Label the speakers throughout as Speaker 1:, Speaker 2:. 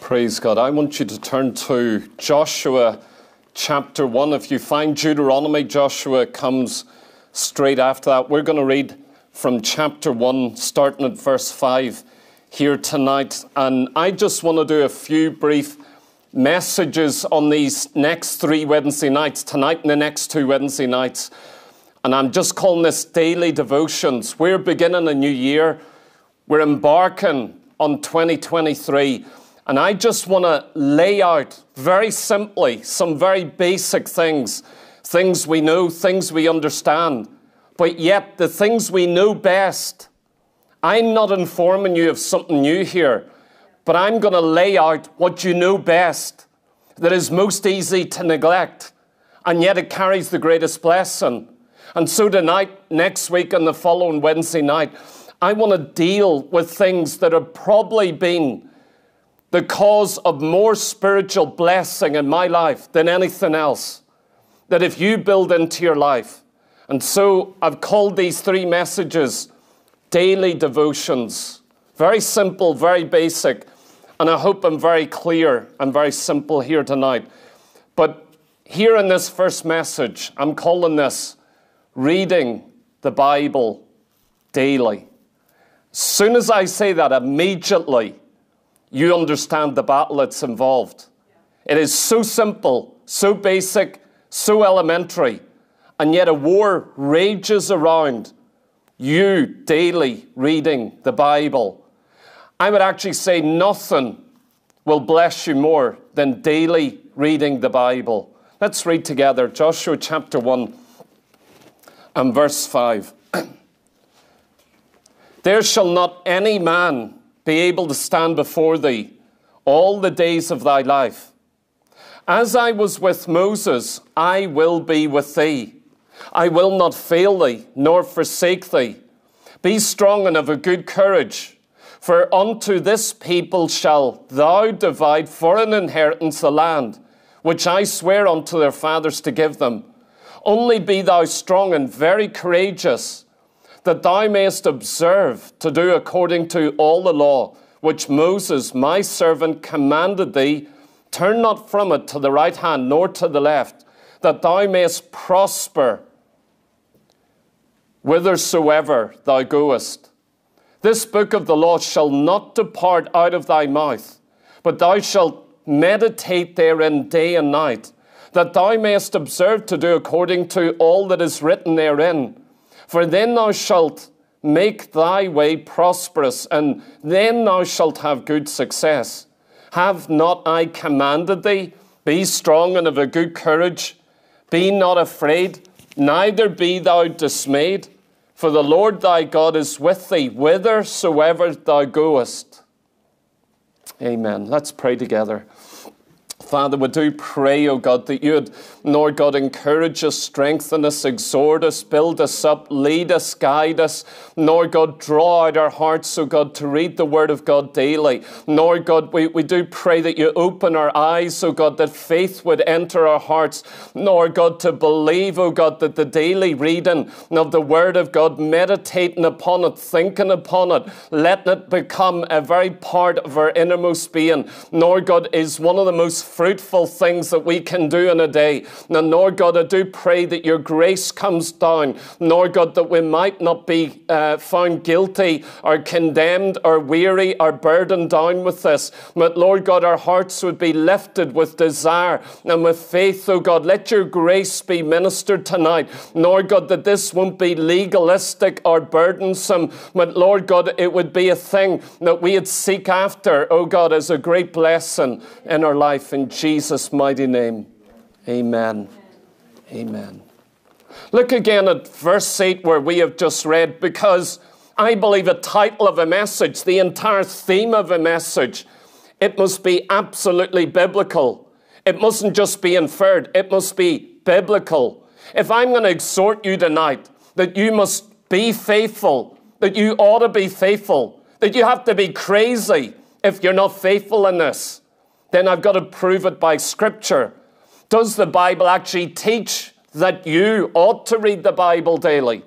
Speaker 1: Praise God. I want you to turn to Joshua chapter 1. If you find Deuteronomy, Joshua comes straight after that. We're going to read from chapter 1, starting at verse 5 here tonight. And I just want to do a few brief messages on these next three Wednesday nights, tonight and the next two Wednesday nights. And I'm just calling this daily devotions. We're beginning a new year, we're embarking on 2023. And I just want to lay out very simply some very basic things, things we know, things we understand, but yet the things we know best. I'm not informing you of something new here, but I'm going to lay out what you know best that is most easy to neglect, and yet it carries the greatest blessing. And so tonight, next week, and the following Wednesday night, I want to deal with things that have probably been the cause of more spiritual blessing in my life than anything else. That if you build into your life, and so I've called these three messages daily devotions. Very simple, very basic, and I hope I'm very clear and very simple here tonight. But here in this first message, I'm calling this reading the Bible daily. As soon as I say that, immediately you understand the battle that's involved. It is so simple, so basic, so elementary, and yet a war rages around you daily reading the Bible. I would actually say nothing will bless you more than daily reading the Bible. Let's read together Joshua chapter 1 and verse 5. there shall not any man be able to stand before thee all the days of thy life. As I was with Moses, I will be with thee. I will not fail thee, nor forsake thee. Be strong and of a good courage, for unto this people shall thou divide for an inheritance the land, which I swear unto their fathers to give them. Only be thou strong and very courageous that thou mayest observe to do according to all the law which Moses, my servant, commanded thee. Turn not from it to the right hand nor to the left, that thou mayest prosper whithersoever thou goest. This book of the law shall not depart out of thy mouth, but thou shalt meditate therein day and night, that thou mayest observe to do according to all that is written therein. For then thou shalt make thy way prosperous, and then thou shalt have good success. Have not I commanded thee? Be strong and of a good courage. Be not afraid, neither be thou dismayed, for the Lord thy God is with thee whithersoever thou goest. Amen. Let's pray together. Father, we do pray, O God, that you would, Lord God, encourage us, strengthen us, exhort us, build us up, lead us, guide us. Lord God, draw out our hearts, O God, to read the Word of God daily. Lord God, we, we do pray that you open our eyes, O God, that faith would enter our hearts. Lord God, to believe, O God, that the daily reading of the Word of God, meditating upon it, thinking upon it, letting it become a very part of our innermost being, Lord God, is one of the most fruitful things that we can do in a day. Now, Lord God, I do pray that your grace comes down. Lord God, that we might not be uh, found guilty or condemned or weary or burdened down with this. But Lord God, our hearts would be lifted with desire and with faith, oh God. Let your grace be ministered tonight. Lord God, that this won't be legalistic or burdensome, but Lord God, it would be a thing that we would seek after, oh God, as a great blessing in our life. In Jesus' mighty name, amen. Amen. Look again at verse 8 where we have just read, because I believe a title of a message, the entire theme of a message, it must be absolutely biblical. It mustn't just be inferred, it must be biblical. If I'm going to exhort you tonight that you must be faithful, that you ought to be faithful, that you have to be crazy if you're not faithful in this, then I've got to prove it by Scripture. Does the Bible actually teach that you ought to read the Bible daily?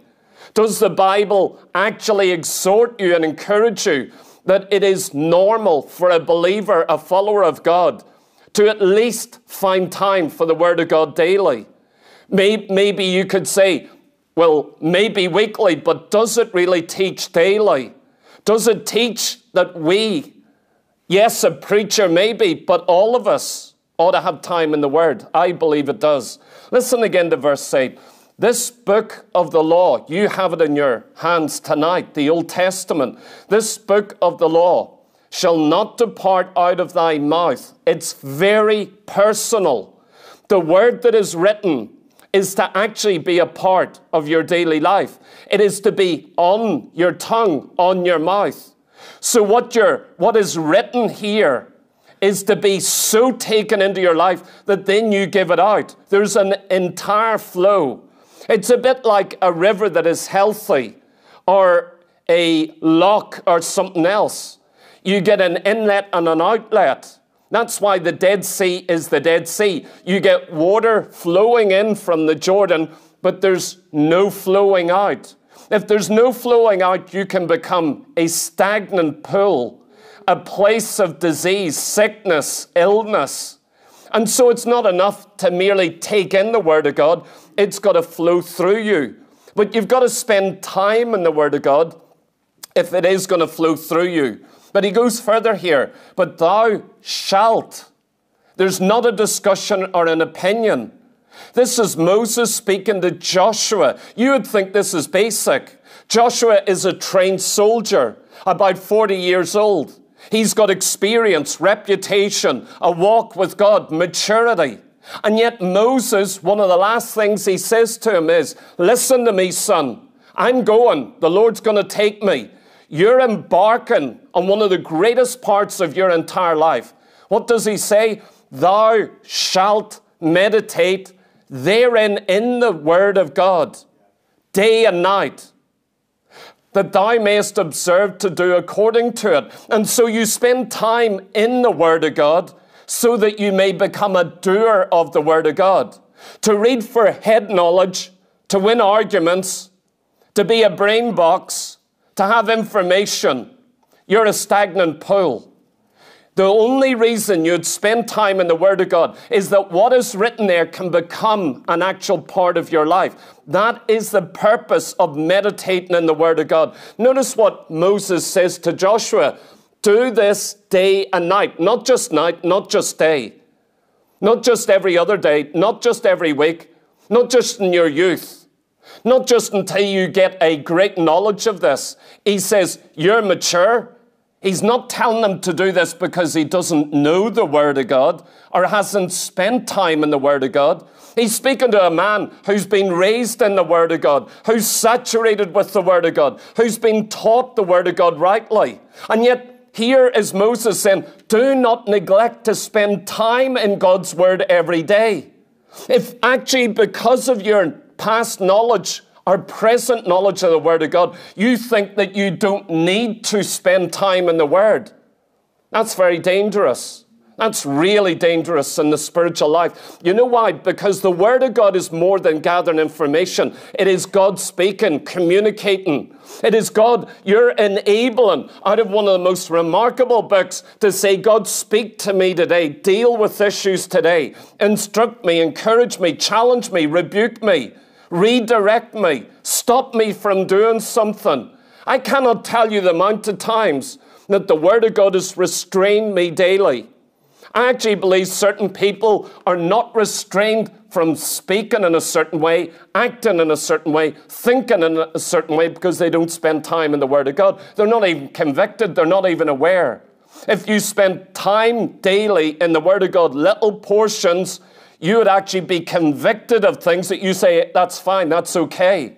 Speaker 1: Does the Bible actually exhort you and encourage you that it is normal for a believer, a follower of God, to at least find time for the Word of God daily. Maybe you could say, well, maybe weekly, but does it really teach daily? Does it teach that we, yes, a preacher maybe, but all of us ought to have time in the Word? I believe it does. Listen again to verse 8. This book of the law, you have it in your hands tonight, the Old Testament. This book of the law shall not depart out of thy mouth. It's very personal. The word that is written is to actually be a part of your daily life. It is to be on your tongue, on your mouth. So what you what is written here is to be so taken into your life that then you give it out. There's an entire flow. It's a bit like a river that is healthy or a lock or something else. You get an inlet and an outlet. That's why the Dead Sea is the Dead Sea. You get water flowing in from the Jordan, but there's no flowing out. If there's no flowing out, you can become a stagnant pool, a place of disease, sickness, illness. And so it's not enough to merely take in the Word of God, it's got to flow through you. But you've got to spend time in the Word of God if it is going to flow through you. But he goes further here. But thou shalt. There's not a discussion or an opinion. This is Moses speaking to Joshua. You would think this is basic. Joshua is a trained soldier, about 40 years old. He's got experience, reputation, a walk with God, maturity. And yet, Moses, one of the last things he says to him is, Listen to me, son. I'm going. The Lord's going to take me. You're embarking on one of the greatest parts of your entire life. What does he say? Thou shalt meditate therein in the word of God, day and night, that thou mayest observe to do according to it. And so you spend time in the word of God so that you may become a doer of the word of God. To read for head knowledge, to win arguments, to be a brain box, to have information. You're a stagnant pool. The only reason you'd spend time in the Word of God is that what is written there can become an actual part of your life. That is the purpose of meditating in the Word of God. Notice what Moses says to Joshua do this day and night, not just night, not just day, not just every other day, not just every week, not just in your youth not just until you get a great knowledge of this. He says, You're mature. He's not telling them to do this because he doesn't know the Word of God or hasn't spent time in the Word of God. He's speaking to a man who's been raised in the Word of God, who's saturated with the Word of God, who's been taught the Word of God rightly. And yet, here is Moses saying, Do not neglect to spend time in God's Word every day. If actually, because of your past knowledge or present knowledge of the Word of God, you think that you don't need to spend time in the Word. That's very dangerous. That's really dangerous in the spiritual life. You know why? Because the Word of God is more than gathering information. It is God speaking, communicating. It is God, you're enabling out of one of the most remarkable books to say, God, speak to me today, deal with issues today, instruct me, encourage me, challenge me, rebuke me redirect me, stop me from doing something. I cannot tell you the amount of times that the Word of God has restrained me daily. I actually believe certain people are not restrained from speaking in a certain way, acting in a certain way, thinking in a certain way because they don't spend time in the Word of God. They're not even convicted, they're not even aware. If you spend time daily in the Word of God, little portions, you would actually be convicted of things that you say, that's fine, that's okay.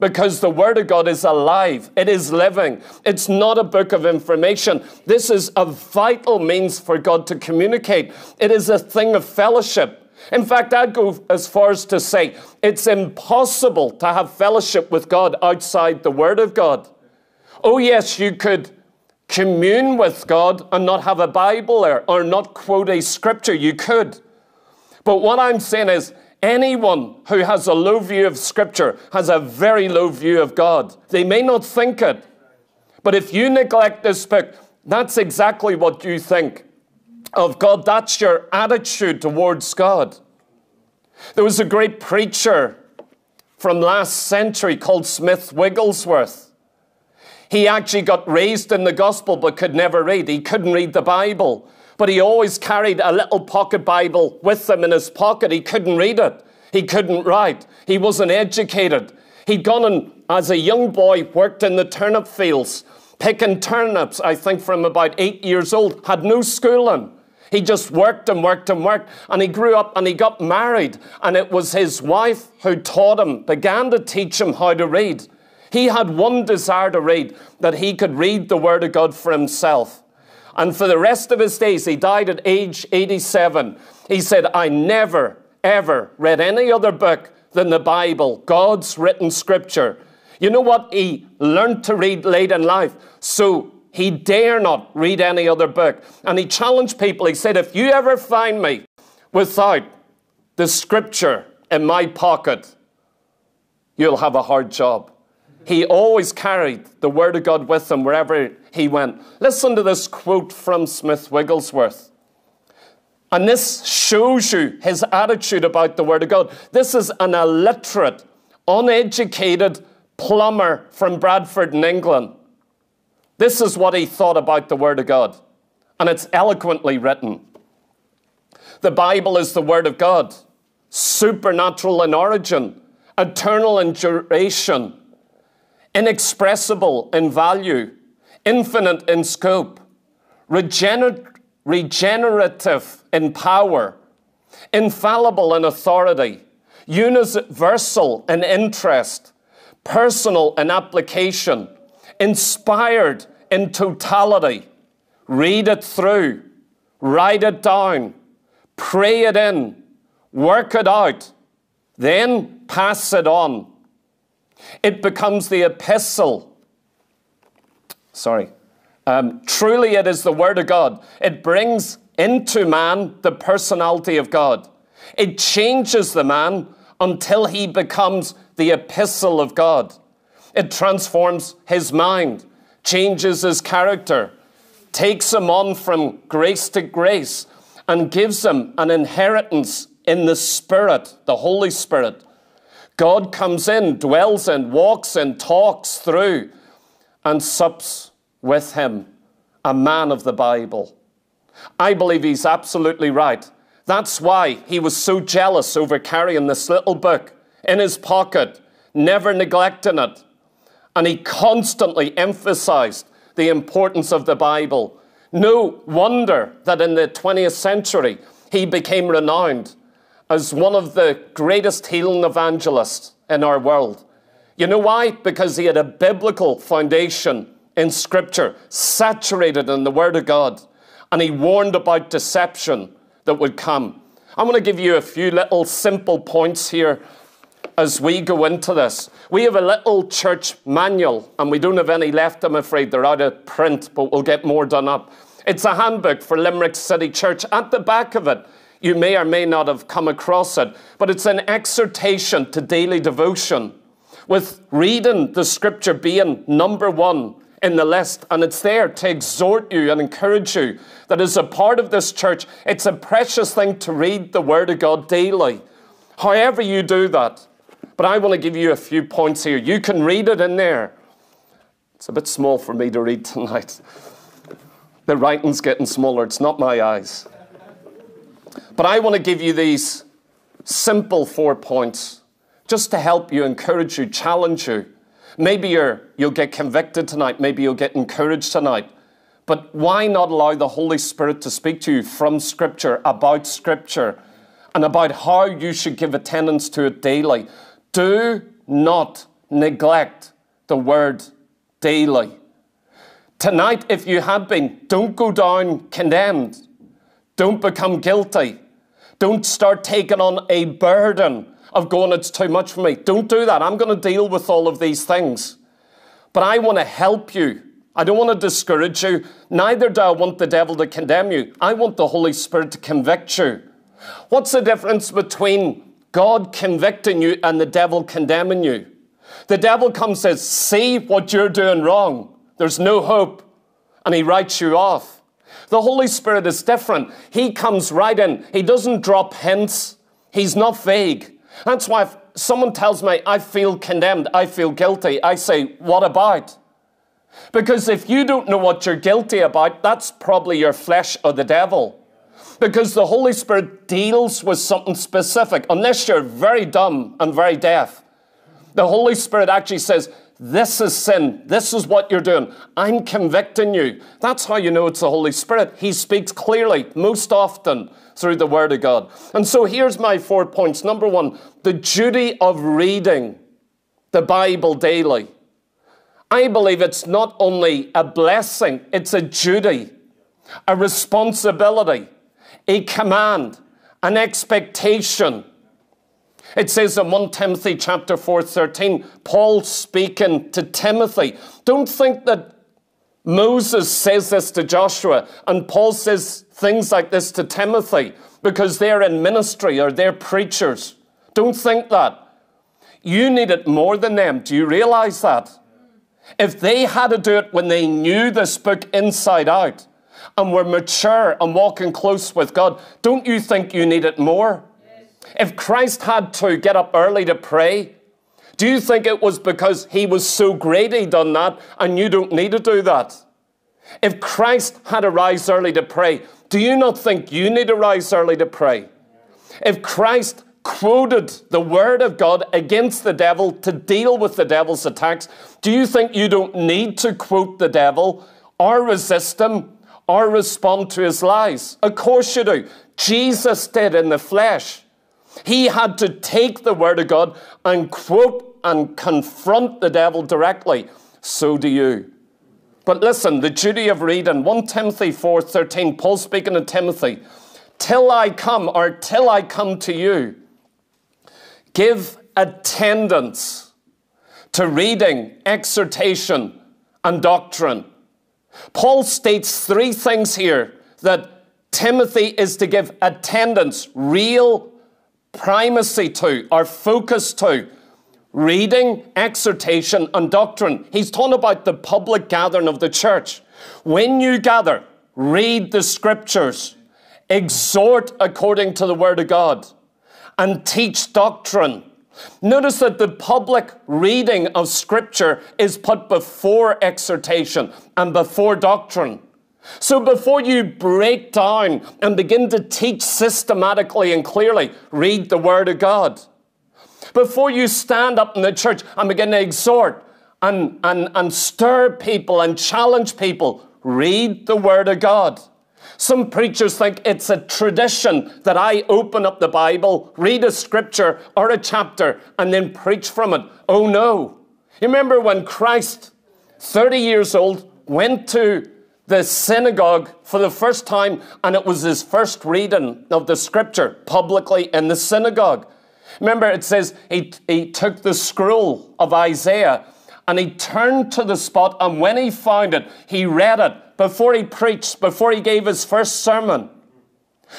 Speaker 1: Because the Word of God is alive, it is living. It's not a book of information. This is a vital means for God to communicate, it is a thing of fellowship. In fact, I'd go as far as to say it's impossible to have fellowship with God outside the Word of God. Oh, yes, you could commune with God and not have a Bible there or not quote a scripture. You could. But what I'm saying is, anyone who has a low view of Scripture has a very low view of God. They may not think it, but if you neglect this book, That's exactly what you think of God. That's your attitude towards God. There was a great preacher from last century called Smith Wigglesworth. He actually got raised in the gospel but could never read. He couldn't read the Bible, but he always carried a little pocket Bible with him in his pocket. He couldn't read it, he couldn't write, he wasn't educated. He'd gone and, as a young boy, worked in the turnip fields, picking turnips, I think from about eight years old, had no schooling. He just worked and worked and worked. And he grew up and he got married. And it was his wife who taught him, began to teach him how to read. He had one desire to read, that he could read the Word of God for himself. And for the rest of his days, he died at age 87. He said, I never, ever read any other book than the Bible, God's written scripture. You know what? He learned to read late in life. So he dare not read any other book. And he challenged people. He said, If you ever find me without the scripture in my pocket, you'll have a hard job. He always carried the Word of God with him wherever he went. Listen to this quote from Smith Wigglesworth. And this shows you his attitude about the Word of God. This is an illiterate, uneducated plumber from Bradford in England. This is what he thought about the Word of God. And it's eloquently written. The Bible is the Word of God, supernatural in origin, eternal in duration, inexpressible in value, infinite in scope, regener- regenerative in power, infallible in authority, universal in interest, personal in application, inspired in totality. Read it through, write it down, pray it in, work it out, then pass it on. It becomes the epistle. Sorry. Um, truly, it is the Word of God. It brings into man the personality of God. It changes the man until he becomes the epistle of God. It transforms his mind, changes his character, takes him on from grace to grace, and gives him an inheritance in the Spirit, the Holy Spirit. God comes in, dwells in, walks in, talks through, and sups with him, a man of the Bible. I believe he's absolutely right. That's why he was so jealous over carrying this little book in his pocket, never neglecting it. And he constantly emphasized the importance of the Bible. No wonder that in the 20th century he became renowned as one of the greatest healing evangelists in our world. You know why? Because he had a biblical foundation in Scripture, saturated in the Word of God, and he warned about deception that would come. I'm going to give you a few little simple points here as we go into this. We have a little church manual, and we don't have any left, I'm afraid. They're out of print, but we'll get more done up. It's a handbook for Limerick City Church. At the back of it, you may or may not have come across it, but it's an exhortation to daily devotion, with reading the scripture being number one in the list. And it's there to exhort you and encourage you that as a part of this church, it's a precious thing to read the Word of God daily. However, you do that, but I want to give you a few points here. You can read it in there. It's a bit small for me to read tonight. The writing's getting smaller. It's not my eyes. But I want to give you these simple four points just to help you, encourage you, challenge you. Maybe you're, you'll get convicted tonight. Maybe you'll get encouraged tonight. But why not allow the Holy Spirit to speak to you from Scripture, about Scripture, and about how you should give attendance to it daily? Do not neglect the word daily. Tonight, if you have been, don't go down condemned. Don't become guilty. Don't start taking on a burden of going, it's too much for me. Don't do that. I'm going to deal with all of these things. But I want to help you. I don't want to discourage you. Neither do I want the devil to condemn you. I want the Holy Spirit to convict you. What's the difference between God convicting you and the devil condemning you. The devil comes and says, See what you're doing wrong. There's no hope. and he writes you off. The Holy Spirit is different. He comes right in. He doesn't drop hints. He's not vague. That's why if someone tells me I feel condemned, I feel guilty, I say, what about? Because if you don't know what you're guilty about, that's probably your flesh or the devil. Because the Holy Spirit deals with something specific. Unless you're very dumb and very deaf, the Holy Spirit actually says, This is sin. This is what you're doing. I'm convicting you. That's how you know it's the Holy Spirit. He speaks clearly, most often through the Word of God. And so here's my four points. Number one, the duty of reading the Bible daily. I believe it's not only a blessing, it's a duty, a responsibility, a command, an expectation. It says in 1 Timothy chapter 4, 13, Paul speaking to Timothy. Don't think that Moses says this to Joshua and Paul says things like this to Timothy because they're in ministry or they're preachers. Don't think that. You need it more than them. Do you realize that? If they had to do it when they knew this book inside out and were mature and walking close with God, don't you think you need it more? If Christ had to get up early to pray, do you think it was because he was so great he done that and you don't need to do that? If Christ had to rise early to pray, do you not think you need to rise early to pray? If Christ quoted the word of God against the devil to deal with the devil's attacks, do you think you don't need to quote the devil or resist him or respond to his lies? Of course you do. Jesus did in the flesh. He had to take the word of God and quote and confront the devil directly. So do you. But listen, the duty of reading 1 Timothy 4:13, Paul speaking to Timothy, till I come or till I come to you, Give attendance to reading, exhortation, and doctrine. Paul states three things here that Timothy is to give attendance, real primacy to, or focus to. Reading, exhortation, and doctrine. He's talking about the public gathering of the church. When you gather, read the scriptures, exhort according to the word of God and teach doctrine. Notice that the public reading of Scripture is put before exhortation and before doctrine. So before you break down and begin to teach systematically and clearly, read the Word of God. Before you stand up in the church and begin to exhort and, and, and stir people and challenge people, read the Word of God. Some preachers think it's a tradition that I open up the Bible, read a scripture or a chapter, and then preach from it. Oh no. You remember when Christ, 30 years old, went to the synagogue for the first time, and it was his first reading of the scripture publicly in the synagogue. Remember, it says he, he took the scroll of Isaiah and he turned to the spot, and when he found it, he read it before he preached, before he gave his first sermon.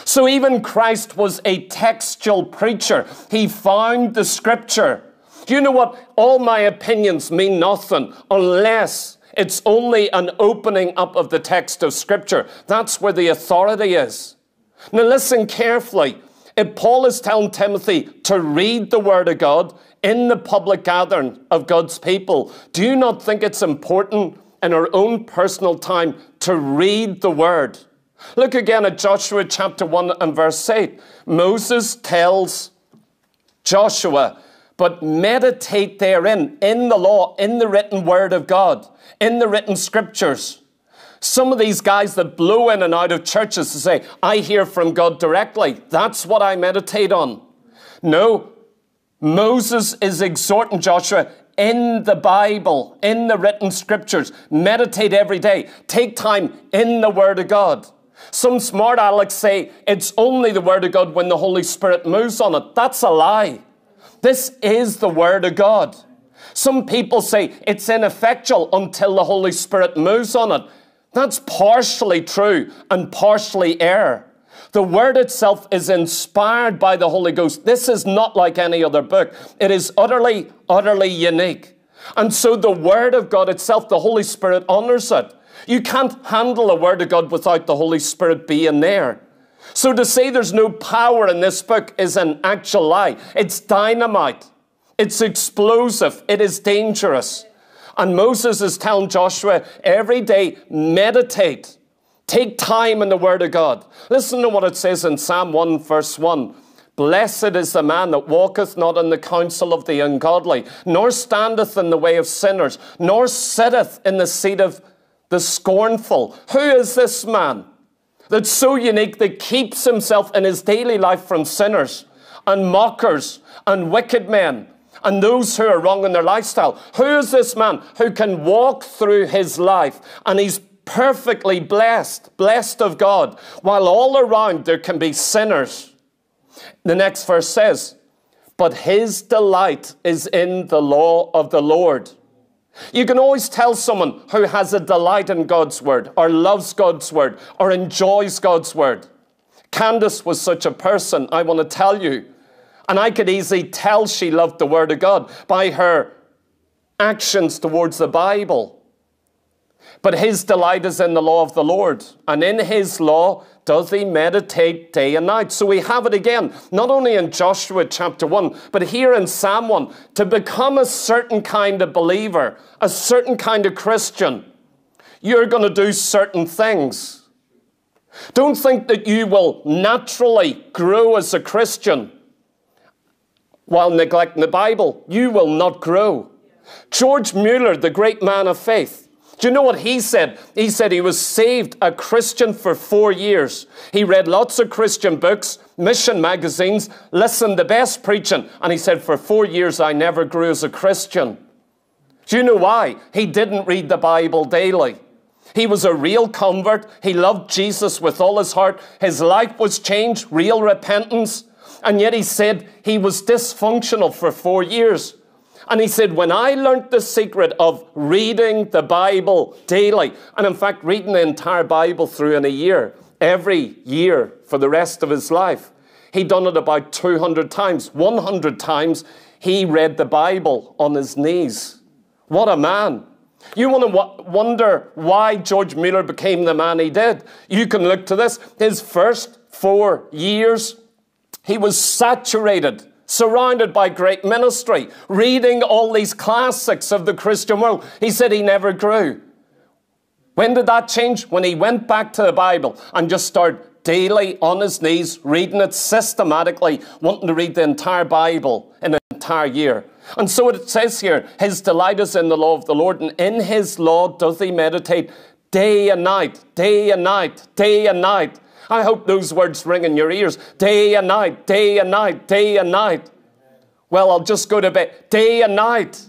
Speaker 1: So even Christ was a textual preacher. He found the scripture. You know what? All my opinions mean nothing unless it's only an opening up of the text of scripture. That's where the authority is. Now listen carefully. If Paul is telling Timothy to read the word of God in the public gathering of God's people, do you not think it's important in our own personal time to read the word. Look again at Joshua chapter 1 and verse 8. Moses tells Joshua, but meditate therein, in the law, in the written word of God, in the written scriptures. Some of these guys that blow in and out of churches to say, I hear from God directly. That's what I meditate on. No, Moses is exhorting Joshua, in the Bible, in the written scriptures. Meditate every day. Take time in the Word of God. Some smart Alex say it's only the Word of God when the Holy Spirit moves on it. That's a lie. This is the Word of God. Some people say it's ineffectual until the Holy Spirit moves on it. That's partially true and partially error. The Word itself is inspired by the Holy Ghost. This is not like any other book. It is utterly, utterly unique. And so the Word of God itself, the Holy Spirit honors it. You can't handle the Word of God without the Holy Spirit being there. So to say there's no power in this book is an actual lie. It's dynamite. It's explosive. It is dangerous. And Moses is telling Joshua every day, meditate. Take time in the Word of God. Listen to what it says in Psalm 1, verse 1. Blessed is the man that walketh not in the counsel of the ungodly, nor standeth in the way of sinners, nor sitteth in the seat of the scornful. Who is this man that's so unique that keeps himself in his daily life from sinners and mockers and wicked men and those who are wrong in their lifestyle? Who is this man who can walk through his life and he's perfectly blessed, blessed of God, while all around there can be sinners? The next verse says, But his delight is in the law of the Lord. You can always tell someone who has a delight in God's word, or loves God's word, or enjoys God's word. Candace was such a person, I want to tell you. And I could easily tell she loved the word of God by her actions towards the Bible. But his delight is in the law of the Lord, and in his law does he meditate day and night. So we have it again, not only in Joshua chapter 1, but here in Psalm 1. To become a certain kind of believer, a certain kind of Christian, you're going to do certain things. Don't think that you will naturally grow as a Christian while neglecting the Bible. You will not grow. George Mueller, the great man of faith, do you know what he said? He said he was saved a Christian for four years. He read lots of Christian books, mission magazines, listened to best preaching, and he said, For four years I never grew as a Christian. Do you know why? He didn't read the Bible daily. He was a real convert. He loved Jesus with all his heart. His life was changed, real repentance. And yet he said he was dysfunctional for four years. And he said, When I learnt the secret of reading the Bible daily, and in fact, reading the entire Bible through in a year, every year for the rest of his life, he'd done it about 200 times. 100 times he read the Bible on his knees. What a man. You want to wonder why George Mueller became the man he did? You can look to this. His first four years, he was saturated surrounded by great ministry, reading all these classics of the Christian world. He said he never grew. When did that change? When he went back to the Bible and just started daily on his knees, reading it systematically, wanting to read the entire Bible in an entire year. And so it says here, his delight is in the law of the Lord, and in his law does he meditate day and night, day and night, day and night. I hope those words ring in your ears day and night, day and night, day and night. Well, I'll just go to bed day and night.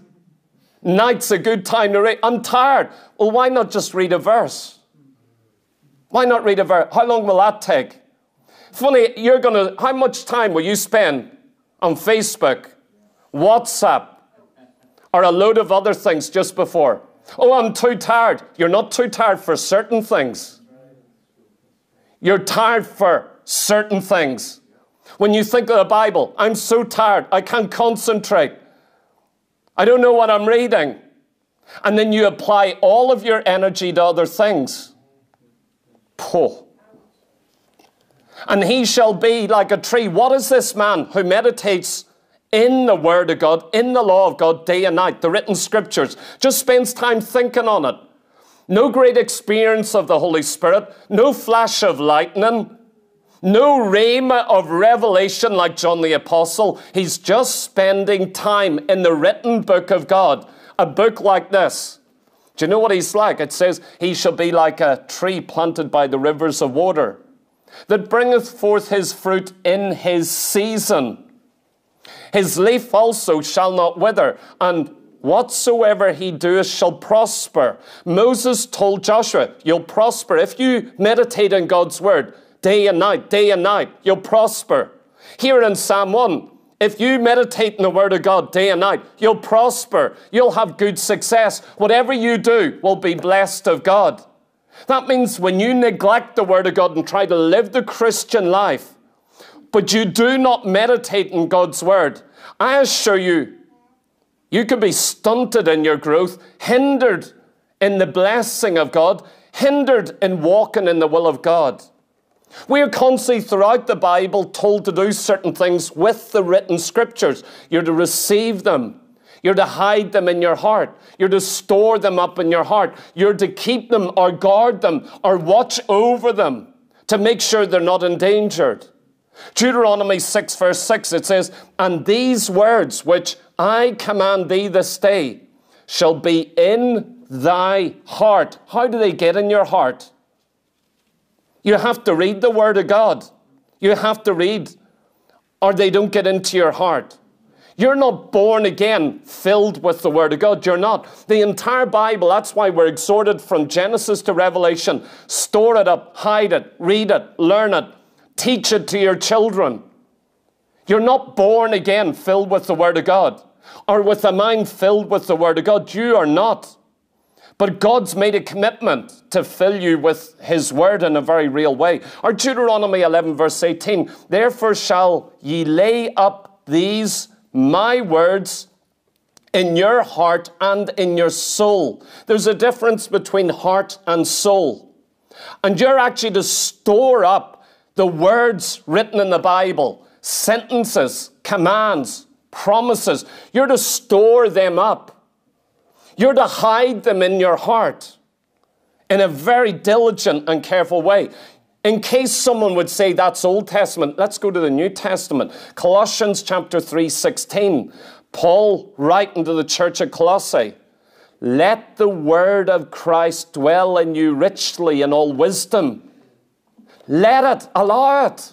Speaker 1: Night's a good time to read. I'm tired. Well, why not just read a verse? Why not read a verse? How long will that take? Funny, you're to, how much time will you spend on Facebook, WhatsApp, or a load of other things just before? Oh, I'm too tired. You're not too tired for certain things. You're tired for certain things. When you think of the Bible, I'm so tired, I can't concentrate. I don't know what I'm reading. And then you apply all of your energy to other things. Poor. And he shall be like a tree. What is this man who meditates in the Word of God, in the law of God, day and night, the written scriptures, just spends time thinking on it? No great experience of the Holy Spirit, no flash of lightning, no rhema of revelation like John the Apostle. He's just spending time in the written book of God, a book like this. Do you know what he's like? It says, He shall be like a tree planted by the rivers of water, that bringeth forth his fruit in his season. His leaf also shall not wither, and Whatsoever he doeth shall prosper. Moses told Joshua, You'll prosper. If you meditate on God's word day and night, day and night, you'll prosper. Here in Psalm 1, if you meditate in the Word of God day and night, you'll prosper. You'll have good success. Whatever you do will be blessed of God. That means when you neglect the Word of God and try to live the Christian life, but you do not meditate in God's Word, I assure you, you could be stunted in your growth, hindered in the blessing of God, hindered in walking in the will of God. We are constantly throughout the Bible told to do certain things with the written scriptures. You're to receive them. You're to hide them in your heart. You're to store them up in your heart. You're to keep them or guard them or watch over them to make sure they're not endangered. Deuteronomy 6, verse 6, it says, And these words which I command thee this day shall be in thy heart. How do they get in your heart? You have to read the Word of God. You have to read, or they don't get into your heart. You're not born again filled with the Word of God. You're not. The entire Bible, that's why we're exhorted from Genesis to Revelation store it up, hide it, read it, learn it, teach it to your children. You're not born again filled with the Word of God or with a mind filled with the Word of God. You are not. But God's made a commitment to fill you with His Word in a very real way. Or Deuteronomy 11, verse 18 Therefore shall ye lay up these my words in your heart and in your soul. There's a difference between heart and soul. And you're actually to store up the words written in the Bible, sentences, commands, promises. You're to store them up. You're to hide them in your heart in a very diligent and careful way. In case someone would say that's Old Testament, let's go to the New Testament. Colossians chapter 3, 16. Paul writing to the church of Colossae. Let the word of Christ dwell in you richly in all wisdom. Let it, allow it.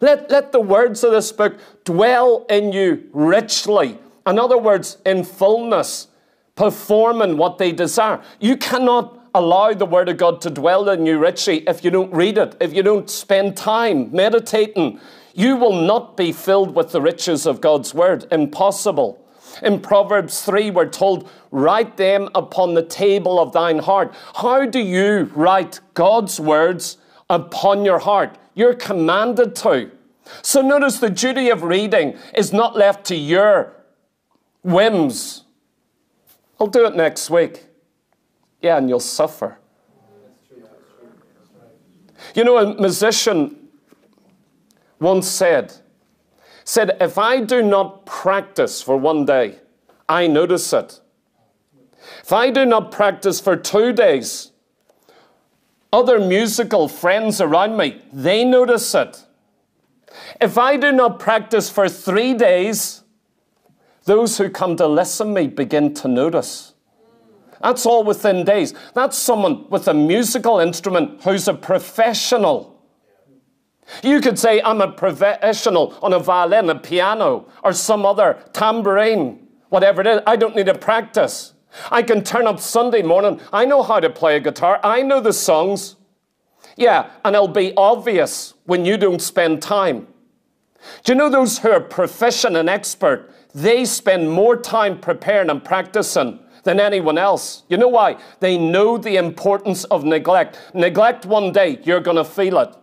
Speaker 1: Let, let the words of this book dwell in you richly. In other words, in fullness, performing what they desire. You cannot allow the Word of God to dwell in you richly if you don't read it, if you don't spend time meditating. You will not be filled with the riches of God's Word. Impossible. In Proverbs 3, we're told, Write them upon the table of thine heart. How do you write God's words upon your heart? You're commanded to. So notice the duty of reading is not left to your whims. I'll do it next week. Yeah, and you'll suffer. You know, a musician once said, said, if I do not practice for one day, I notice it. If I do not practice for two days, other musical friends around me, they notice it. If I do not practice for three days, those who come to listen me begin to notice. That's all within days. That's someone with a musical instrument who's a professional. You could say, I'm a professional on a violin, a piano, or some other tambourine, whatever it is. I don't need to practice. I can turn up Sunday morning. I know how to play a guitar. I know the songs. Yeah, and it'll be obvious when you don't spend time. Do you know those who are proficient and expert? They spend more time preparing and practicing than anyone else. You know why? They know the importance of neglect. Neglect one day, you're going to feel it.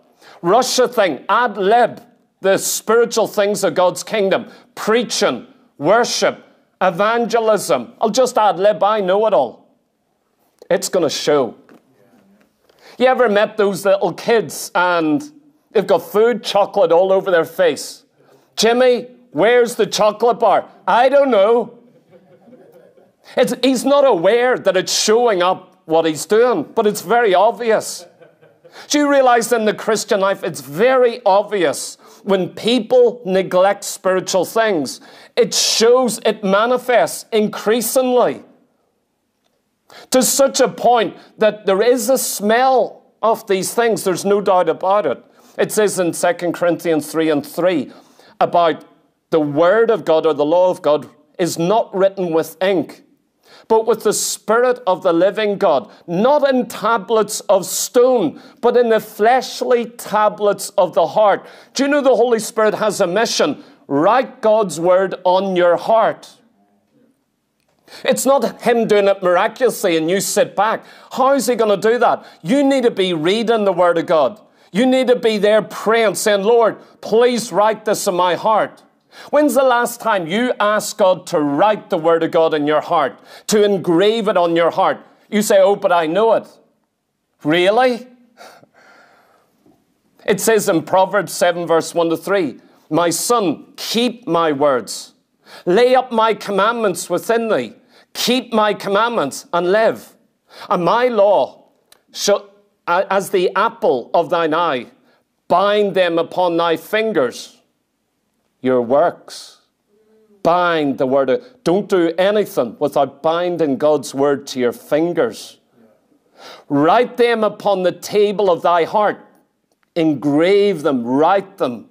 Speaker 1: Rush a thing, ad lib, the spiritual things of God's kingdom, preaching, worship, evangelism. I'll just add lib, I know it all. It's going to show. You ever met those little kids and they've got food, chocolate all over their face? Jimmy, where's the chocolate bar? I don't know. It's, he's not aware that it's showing up what he's doing, but it's very obvious. Do you realize in the Christian life, it's very obvious when people neglect spiritual things, it shows, it manifests increasingly to such a point that there is a smell of these things. There's no doubt about it. It says in 2 Corinthians 3 and 3 about the Word of God or the law of God is not written with ink, but with the Spirit of the living God, not in tablets of stone, but in the fleshly tablets of the heart. Do you know the Holy Spirit has a mission? Write God's word on your heart. It's not Him doing it miraculously and you sit back. How is He going to do that? You need to be reading the Word of God. You need to be there praying, saying, Lord, please write this in my heart. When's the last time you asked God to write the Word of God in your heart, to engrave it on your heart? You say, Oh, but I know it. Really? It says in Proverbs 7, verse 1 to 3 My son, keep my words, lay up my commandments within thee, keep my commandments and live. And my law shall, as the apple of thine eye, bind them upon thy fingers. Your works. Bind the word. Of, don't do anything without binding God's word to your fingers. Write them upon the table of thy heart engrave them, write them.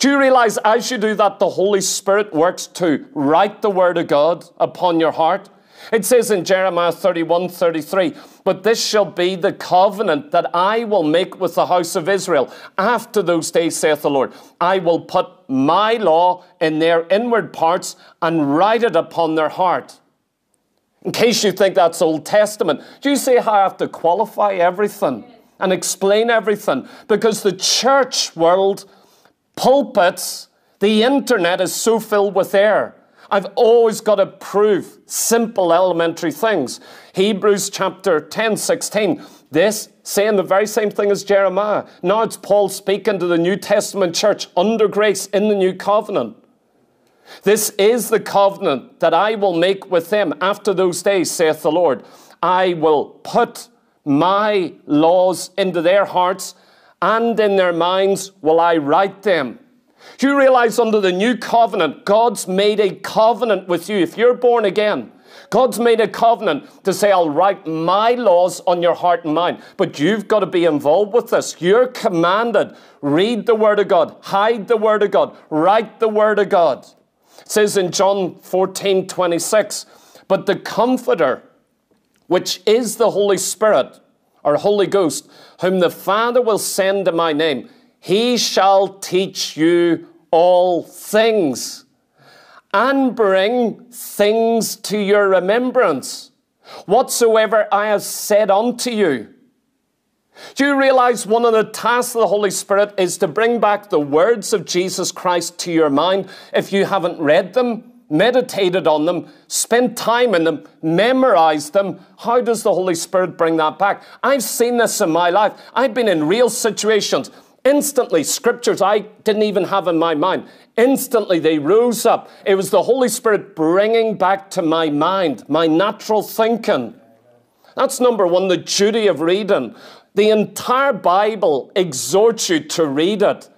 Speaker 1: Do you realize as you do that, the Holy Spirit works to write the Word of God upon your heart? It says in Jeremiah 31 33, But this shall be the covenant that I will make with the house of Israel. After those days, saith the Lord, I will put my law in their inward parts and write it upon their heart. In case you think that's Old Testament, do you see how I have to qualify everything? and explain everything because the church world, pulpits, the internet is so filled with error. I've always got to prove simple elementary things. Hebrews chapter 10, 16. This saying the very same thing as Jeremiah. Now it's Paul speaking to the New Testament church under grace in the new covenant. This is the covenant that I will make with them after those days, saith the Lord. I will put my laws into their hearts, and in their minds will I write them. Do you realize under the new covenant, God's made a covenant with you? If you're born again, God's made a covenant to say, I'll write my laws on your heart and mind. But you've got to be involved with this. You're commanded, read the Word of God, hide the Word of God, write the Word of God. It says in John 14, 26, but the Comforter, which is the Holy Spirit, or Holy Ghost, whom the Father will send in my name, he shall teach you all things and bring things to your remembrance, whatsoever I have said unto you. Do you realize one of the tasks of the Holy Spirit is to bring back the words of Jesus Christ to your mind if you haven't read them? meditated on them, spent time in them, memorized them. How does the Holy Spirit bring that back? I've seen this in my life. I've been in real situations. Instantly, scriptures I didn't even have in my mind, instantly they rose up. It was the Holy Spirit bringing back to my mind my natural thinking. That's number one, the duty of reading. The entire Bible exhorts you to read it.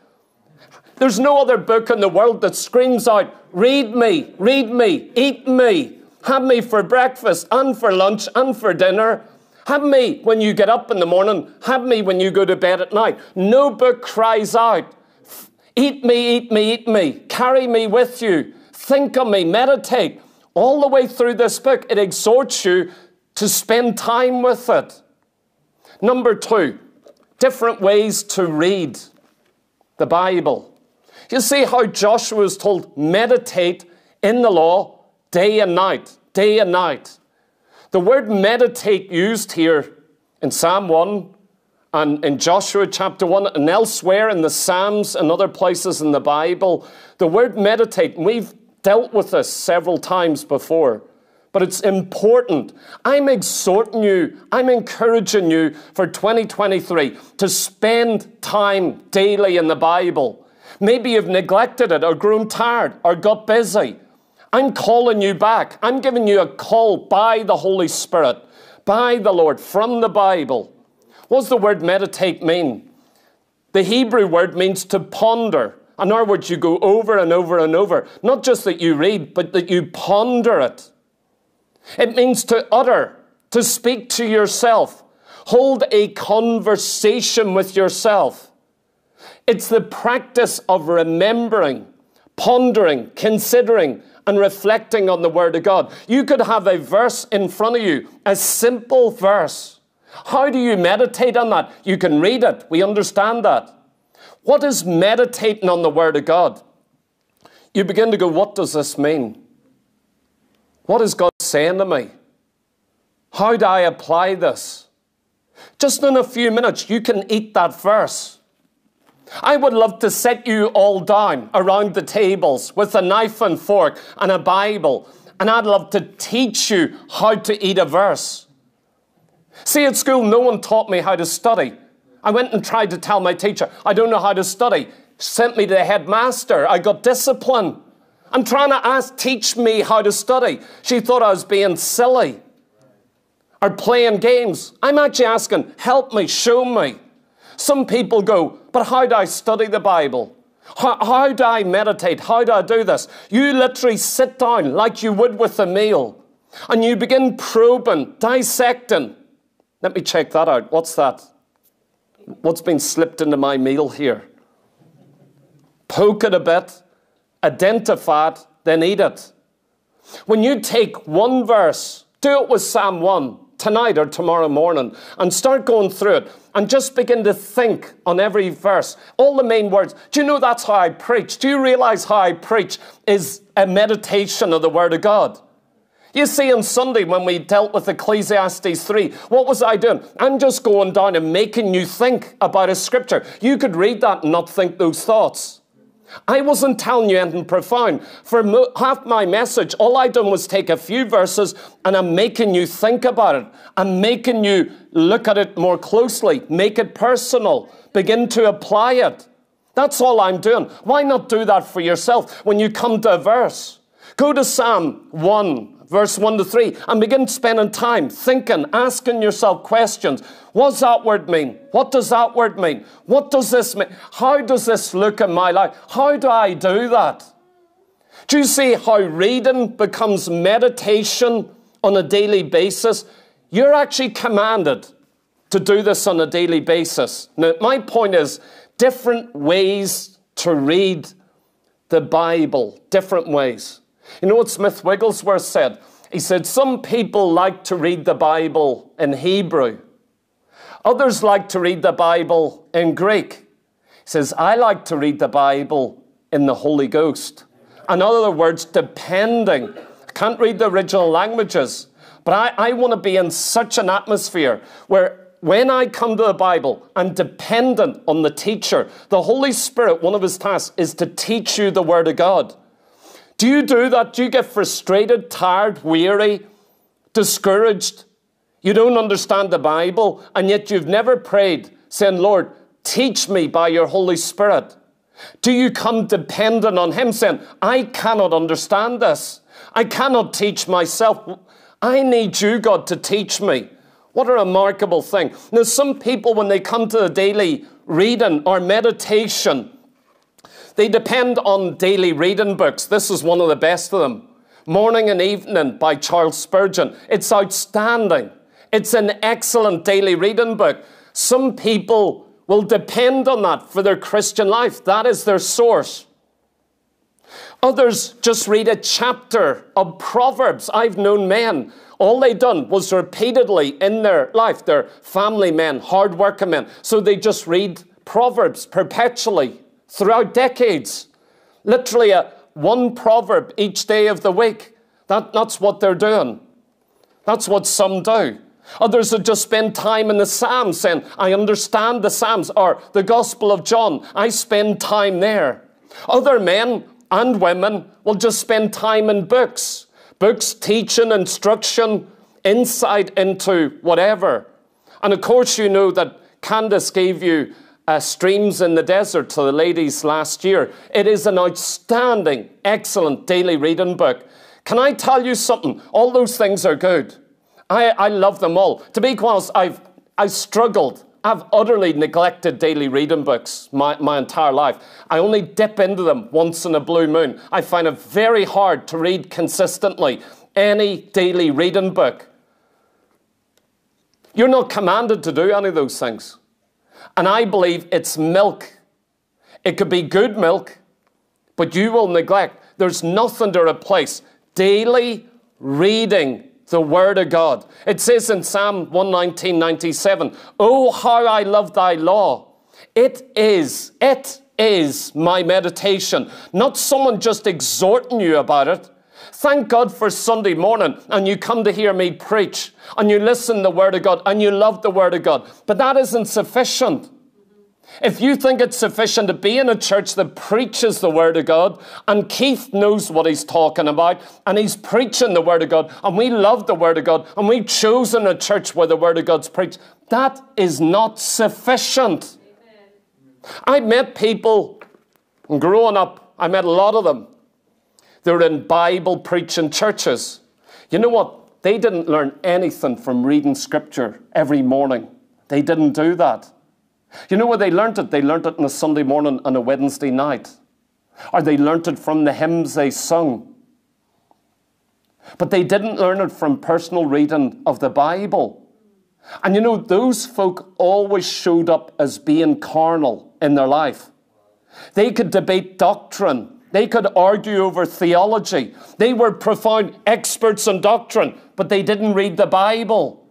Speaker 1: There's no other book in the world that screams out, read me, read me, eat me, have me for breakfast and for lunch and for dinner. Have me when you get up in the morning, have me when you go to bed at night. No book cries out, eat me, eat me, eat me, carry me with you, think of me, meditate. All the way through this book, it exhorts you to spend time with it. Number two, different ways to read the Bible. You see how Joshua was told, meditate in the law day and night, day and night. The word meditate used here in Psalm 1 and in Joshua chapter 1 and elsewhere in the Psalms and other places in the Bible, the word meditate, we've dealt with this several times before, but it's important. I'm exhorting you, I'm encouraging you for 2023 to spend time daily in the Bible. Maybe you've neglected it or grown tired or got busy. I'm calling you back. I'm giving you a call by the Holy Spirit, by the Lord, from the Bible. What does the word meditate mean? The Hebrew word means to ponder. In other words, you go over and over and over. Not just that you read, but that you ponder it. It means to utter, to speak to yourself, hold a conversation with yourself. It's the practice of remembering, pondering, considering, and reflecting on the Word of God. You could have a verse in front of you, a simple verse. How do you meditate on that? You can read it, we understand that. What is meditating on the Word of God? You begin to go, What does this mean? What is God saying to me? How do I apply this? Just in a few minutes, you can eat that verse. I would love to set you all down around the tables with a knife and fork and a Bible, and I'd love to teach you how to eat a verse. See, at school, no one taught me how to study. I went and tried to tell my teacher, I don't know how to study. Sent me to the headmaster. I got discipline. I'm trying to ask, teach me how to study. She thought I was being silly or playing games. I'm actually asking, help me, show me. Some people go, but how do I study the Bible? How, how do I meditate? How do I do this? You literally sit down like you would with a meal and you begin probing, dissecting. Let me check that out. What's that? What's been slipped into my meal here? Poke it a bit, identify it, then eat it. When you take one verse, do it with Psalm 1 tonight or tomorrow morning and start going through it and just begin to think on every verse, all the main words. Do you know that's how I preach? Do you realize how I preach is a meditation of the Word of God? You see, on Sunday when we dealt with Ecclesiastes 3, what was I doing? I'm just going down and making you think about a scripture. You could read that and not think those thoughts. I wasn't telling you anything profound. For mo- half my message, all I done was take a few verses and I'm making you think about it. I'm making you look at it more closely, make it personal, begin to apply it. That's all I'm doing. Why not do that for yourself when you come to a verse? Go to Psalm 1, verse 1 to 3, and begin spending time thinking, asking yourself questions. What's that word mean? What does that word mean? What does this mean? How does this look in my life? How do I do that? Do you see how reading becomes meditation on a daily basis? You're actually commanded to do this on a daily basis. Now, my point is different ways to read the Bible, different ways. You know what Smith Wigglesworth said? He said, Some people like to read the Bible in Hebrew, others like to read the Bible in Greek. He says, I like to read the Bible in the Holy Ghost. In other words, depending, I can't read the original languages, but I, I want to be in such an atmosphere where when I come to the Bible, I'm dependent on the teacher. The Holy Spirit, one of his tasks is to teach you the Word of God. Do you do that? Do you get frustrated, tired, weary, discouraged? You don't understand the Bible, and yet you've never prayed saying, Lord, teach me by your Holy Spirit. Do you come dependent on Him saying, I cannot understand this. I cannot teach myself. I need you, God, to teach me. What a remarkable thing. Now, some people, when they come to the daily reading or meditation, they depend on daily reading books. This is one of the best of them. Morning and Evening by Charles Spurgeon. It's outstanding. It's an excellent daily reading book. Some people will depend on that for their Christian life. That is their source. Others just read a chapter of Proverbs. I've known men, all they done was repeatedly in their life, they're family men, hard working men, so they just read Proverbs perpetually throughout decades. Literally a one proverb each day of the week. That, that's what they're doing. That's what some do. Others would just spend time in the Psalms saying, I understand the Psalms, or the Gospel of John. I spend time there. Other men and women will just spend time in books. Books teaching, instruction, insight into whatever. And of course, you know that Candace gave you uh, Streams in the Desert to the ladies last year. It is an outstanding, excellent daily reading book. Can I tell you something? All those things are good. I, I love them all. To be quite honest, I've, I've struggled. I've utterly neglected daily reading books my, my entire life. I only dip into them once in a blue moon. I find it very hard to read consistently any daily reading book. You're not commanded to do any of those things. And I believe it's milk. It could be good milk, but you will neglect. There's nothing to replace daily reading the Word of God. It says in Psalm 119, 97, Oh, how I love thy law. It is, it is my meditation. Not someone just exhorting you about it. Thank God for Sunday morning and you come to hear me preach and you listen to the Word of God and you love the Word of God. But that isn't sufficient. If you think it's sufficient to be in a church that preaches the Word of God, and Keith knows what he's talking about, and he's preaching the Word of God, and we love the Word of God, and we've chosen a church where the Word of God's preached, that is not sufficient. Amen. I met people growing up, I met a lot of them. They were in Bible preaching churches. You know what? They didn't learn anything from reading Scripture every morning. They didn't do that. You know where they learnt it? They learnt it on a Sunday morning and a Wednesday night. Or they learnt it from the hymns they sung. But they didn't learn it from personal reading of the Bible. And you know, those folk always showed up as being carnal in their life. They could debate doctrine. They could argue over theology. They were profound experts in doctrine, but they didn't read the Bible.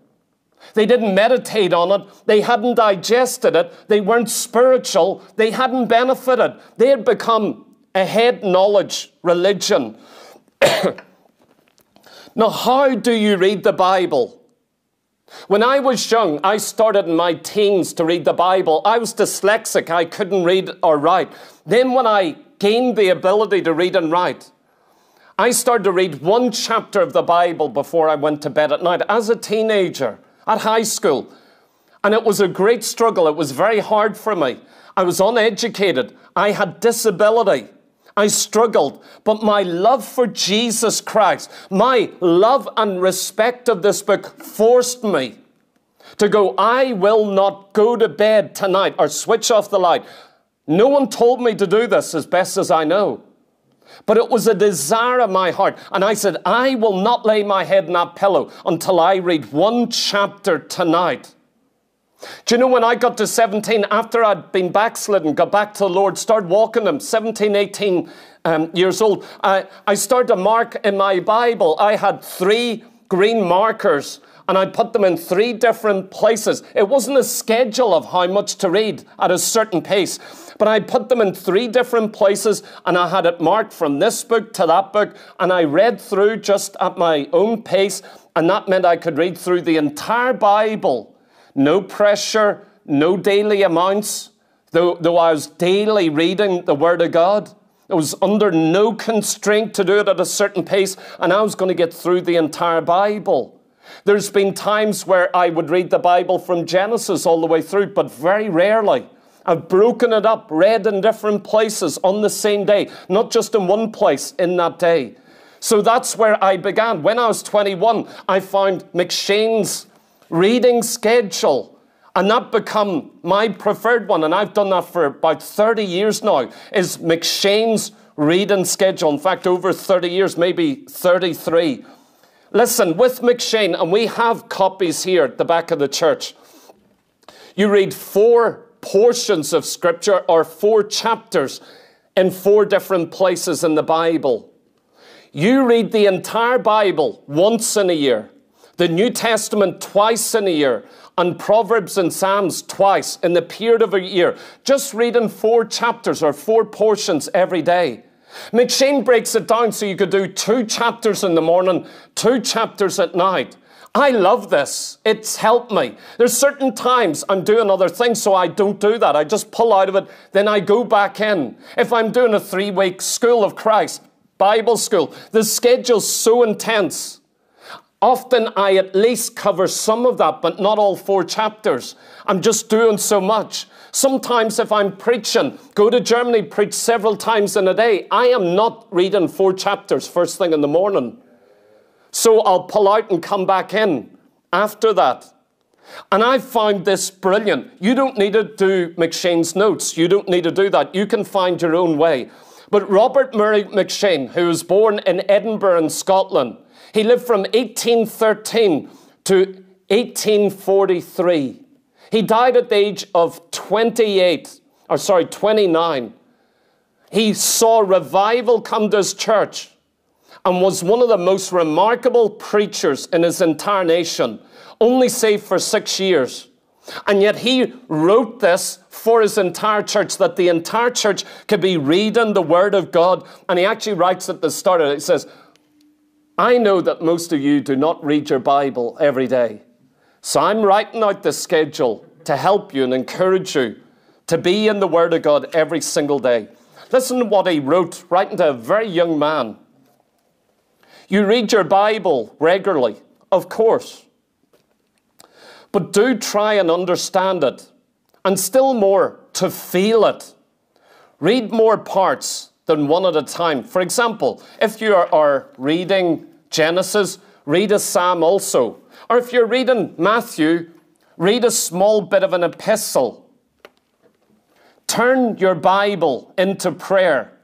Speaker 1: They didn't meditate on it. They hadn't digested it. They weren't spiritual. They hadn't benefited. They had become a head knowledge religion. now, how do you read the Bible? When I was young, I started in my teens to read the Bible. I was dyslexic. I couldn't read or write. Then, when I gained the ability to read and write, I started to read one chapter of the Bible before I went to bed at night as a teenager at high school. And it was a great struggle. It was very hard for me. I was uneducated. I had disability. I struggled. But my love for Jesus Christ, my love and respect of this book forced me to go, I will not go to bed tonight or switch off the light. No one told me to do this as best as I know. But it was a desire of my heart. And I said, I will not lay my head in that pillow until I read one chapter tonight. Do you know when I got to 17, after I'd been backslidden, got back to the Lord, started walking Him, 17, 18 um, years old, I, I started to mark in my Bible. I had three green markers and I put them in three different places. It wasn't a schedule of how much to read at a certain pace. But I put them in three different places and I had it marked from this book to that book. And I read through just at my own pace. And that meant I could read through the entire Bible. No pressure, no daily amounts. Though, though I was daily reading the Word of God. I was under no constraint to do it at a certain pace, and I was going to get through the entire Bible. There's been times where I would read the Bible from Genesis all the way through, but very rarely. I've broken it up, read in different places on the same day, not just in one place in that day. So that's where I began. When I was 21, I found M'Cheyne's reading schedule. And that become my preferred one. And I've done that for about 30 years now, is M'Cheyne's reading schedule. In fact, over 30 years, maybe 33. Listen, with M'Cheyne, and we have copies here at the back of the church, you read four portions of Scripture or four chapters in four different places in the Bible. You read the entire Bible once in a year, the New Testament twice in a year, and Proverbs and Psalms twice in the period of a year, just reading four chapters or four portions every day. M'Cheyne breaks it down so you could do two chapters in the morning, two chapters at night. I love this. It's helped me. There's certain times I'm doing other things, so I don't do that. I just pull out of it, then I go back in. If I'm doing a three week school of Christ, Bible school, the schedule's so intense. Often I at least cover some of that, but not all four chapters. I'm just doing so much. Sometimes, if I'm preaching, go to Germany, preach several times in a day, I am not reading four chapters first thing in the morning. So I'll pull out and come back in after that. And I found this brilliant. You don't need to do M'Cheyne's notes. You don't need to do that. You can find your own way. But Robert Murray McShane, who was born in Edinburgh in Scotland, he lived from 1813 to 1843. He died at the age of 28, or sorry, 29. He saw revival come to his church and was one of the most remarkable preachers in his entire nation, only saved for six years. And yet he wrote this for his entire church, that the entire church could be reading the Word of God. And he actually writes at the start of it, he says, I know that most of you do not read your Bible every day. So I'm writing out the schedule to help you and encourage you to be in the Word of God every single day. Listen to what he wrote, writing to a very young man. You read your Bible regularly, of course, but do try and understand it, and still more, to feel it. Read more parts than one at a time. For example, if you are reading Genesis, read a psalm also. Or if you're reading Matthew, read a small bit of an epistle. Turn your Bible into prayer.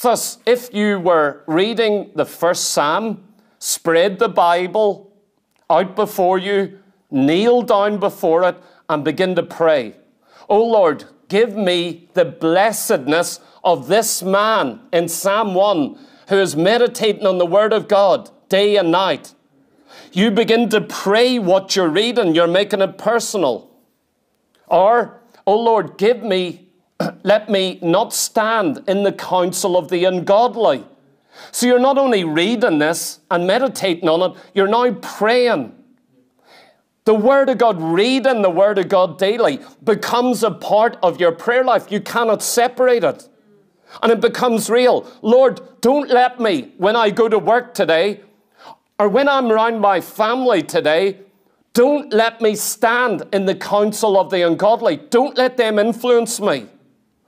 Speaker 1: Thus, if you were reading the first psalm, spread the Bible out before you, kneel down before it, and begin to pray. Oh Lord, give me the blessedness of this man in Psalm 1 who is meditating on the Word of God day and night. You begin to pray what you're reading, you're making it personal. Or, oh Lord, give me, let me not stand in the counsel of the ungodly. So you're not only reading this and meditating on it, you're now praying. The Word of God, reading the Word of God daily, becomes a part of your prayer life. You cannot separate it. And it becomes real. Lord, don't let me, when I go to work today, or when I'm around my family today, don't let me stand in the counsel of the ungodly. Don't let them influence me.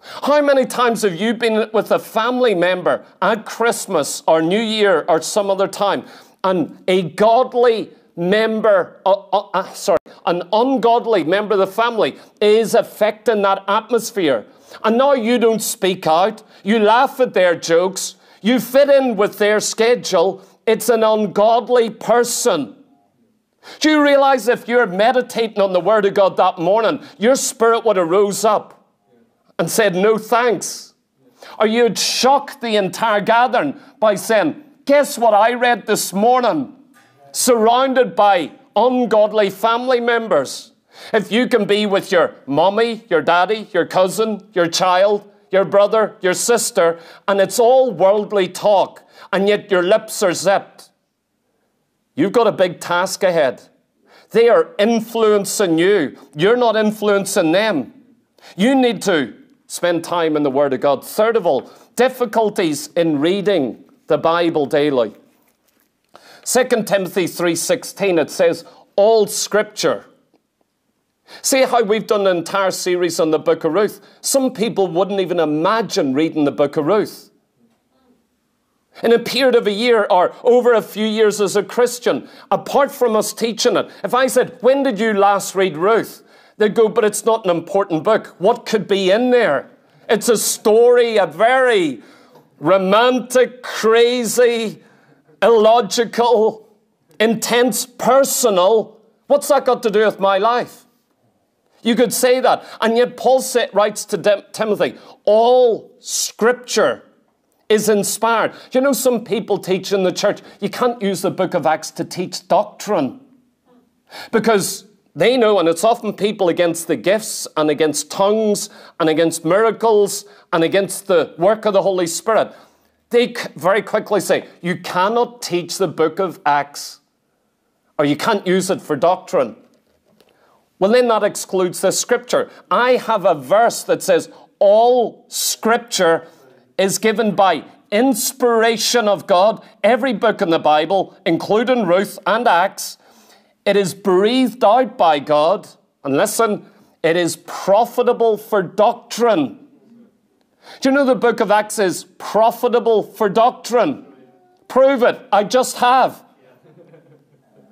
Speaker 1: How many times have you been with a family member at Christmas or New Year or some other time and a godly member, uh, uh, uh, sorry, an ungodly member of the family is affecting that atmosphere? And now you don't speak out, you laugh at their jokes, you fit in with their schedule, it's an ungodly person. Do you realize if you're meditating on the Word of God that morning, your spirit would have rose up and said, No thanks? Or you'd shock the entire gathering by saying, Guess what I read this morning? Surrounded by ungodly family members. If you can be with your mommy, your daddy, your cousin, your child, your brother, your sister, and it's all worldly talk, and yet your lips are zipped. You've got a big task ahead. They are influencing you. You're not influencing them. You need to spend time in the Word of God. Third of all, difficulties in reading the Bible daily. 2 Timothy 3:16 it says all scripture. See how we've done an entire series on the book of Ruth. Some people wouldn't even imagine reading the book of Ruth in a period of a year or over a few years as a Christian, apart from us teaching it, if I said, When did you last read Ruth? They'd go, But it's not an important book. What could be in there? It's a story, a very romantic, crazy, illogical, intense, personal. What's that got to do with my life? You could say that. And yet, Paul writes to Timothy, All scripture is inspired. You know, some people teach in the church you can't use the book of Acts to teach doctrine because they know, and it's often people against the gifts and against tongues and against miracles and against the work of the Holy Spirit. They very quickly say, You cannot teach the book of Acts or you can't use it for doctrine. Well, then that excludes the scripture. I have a verse that says, All scripture is given by inspiration of God. Every book in the Bible, including Ruth and Acts, it is breathed out by God. And listen, it is profitable for doctrine. Do you know the book of Acts is profitable for doctrine? Prove it. I just have.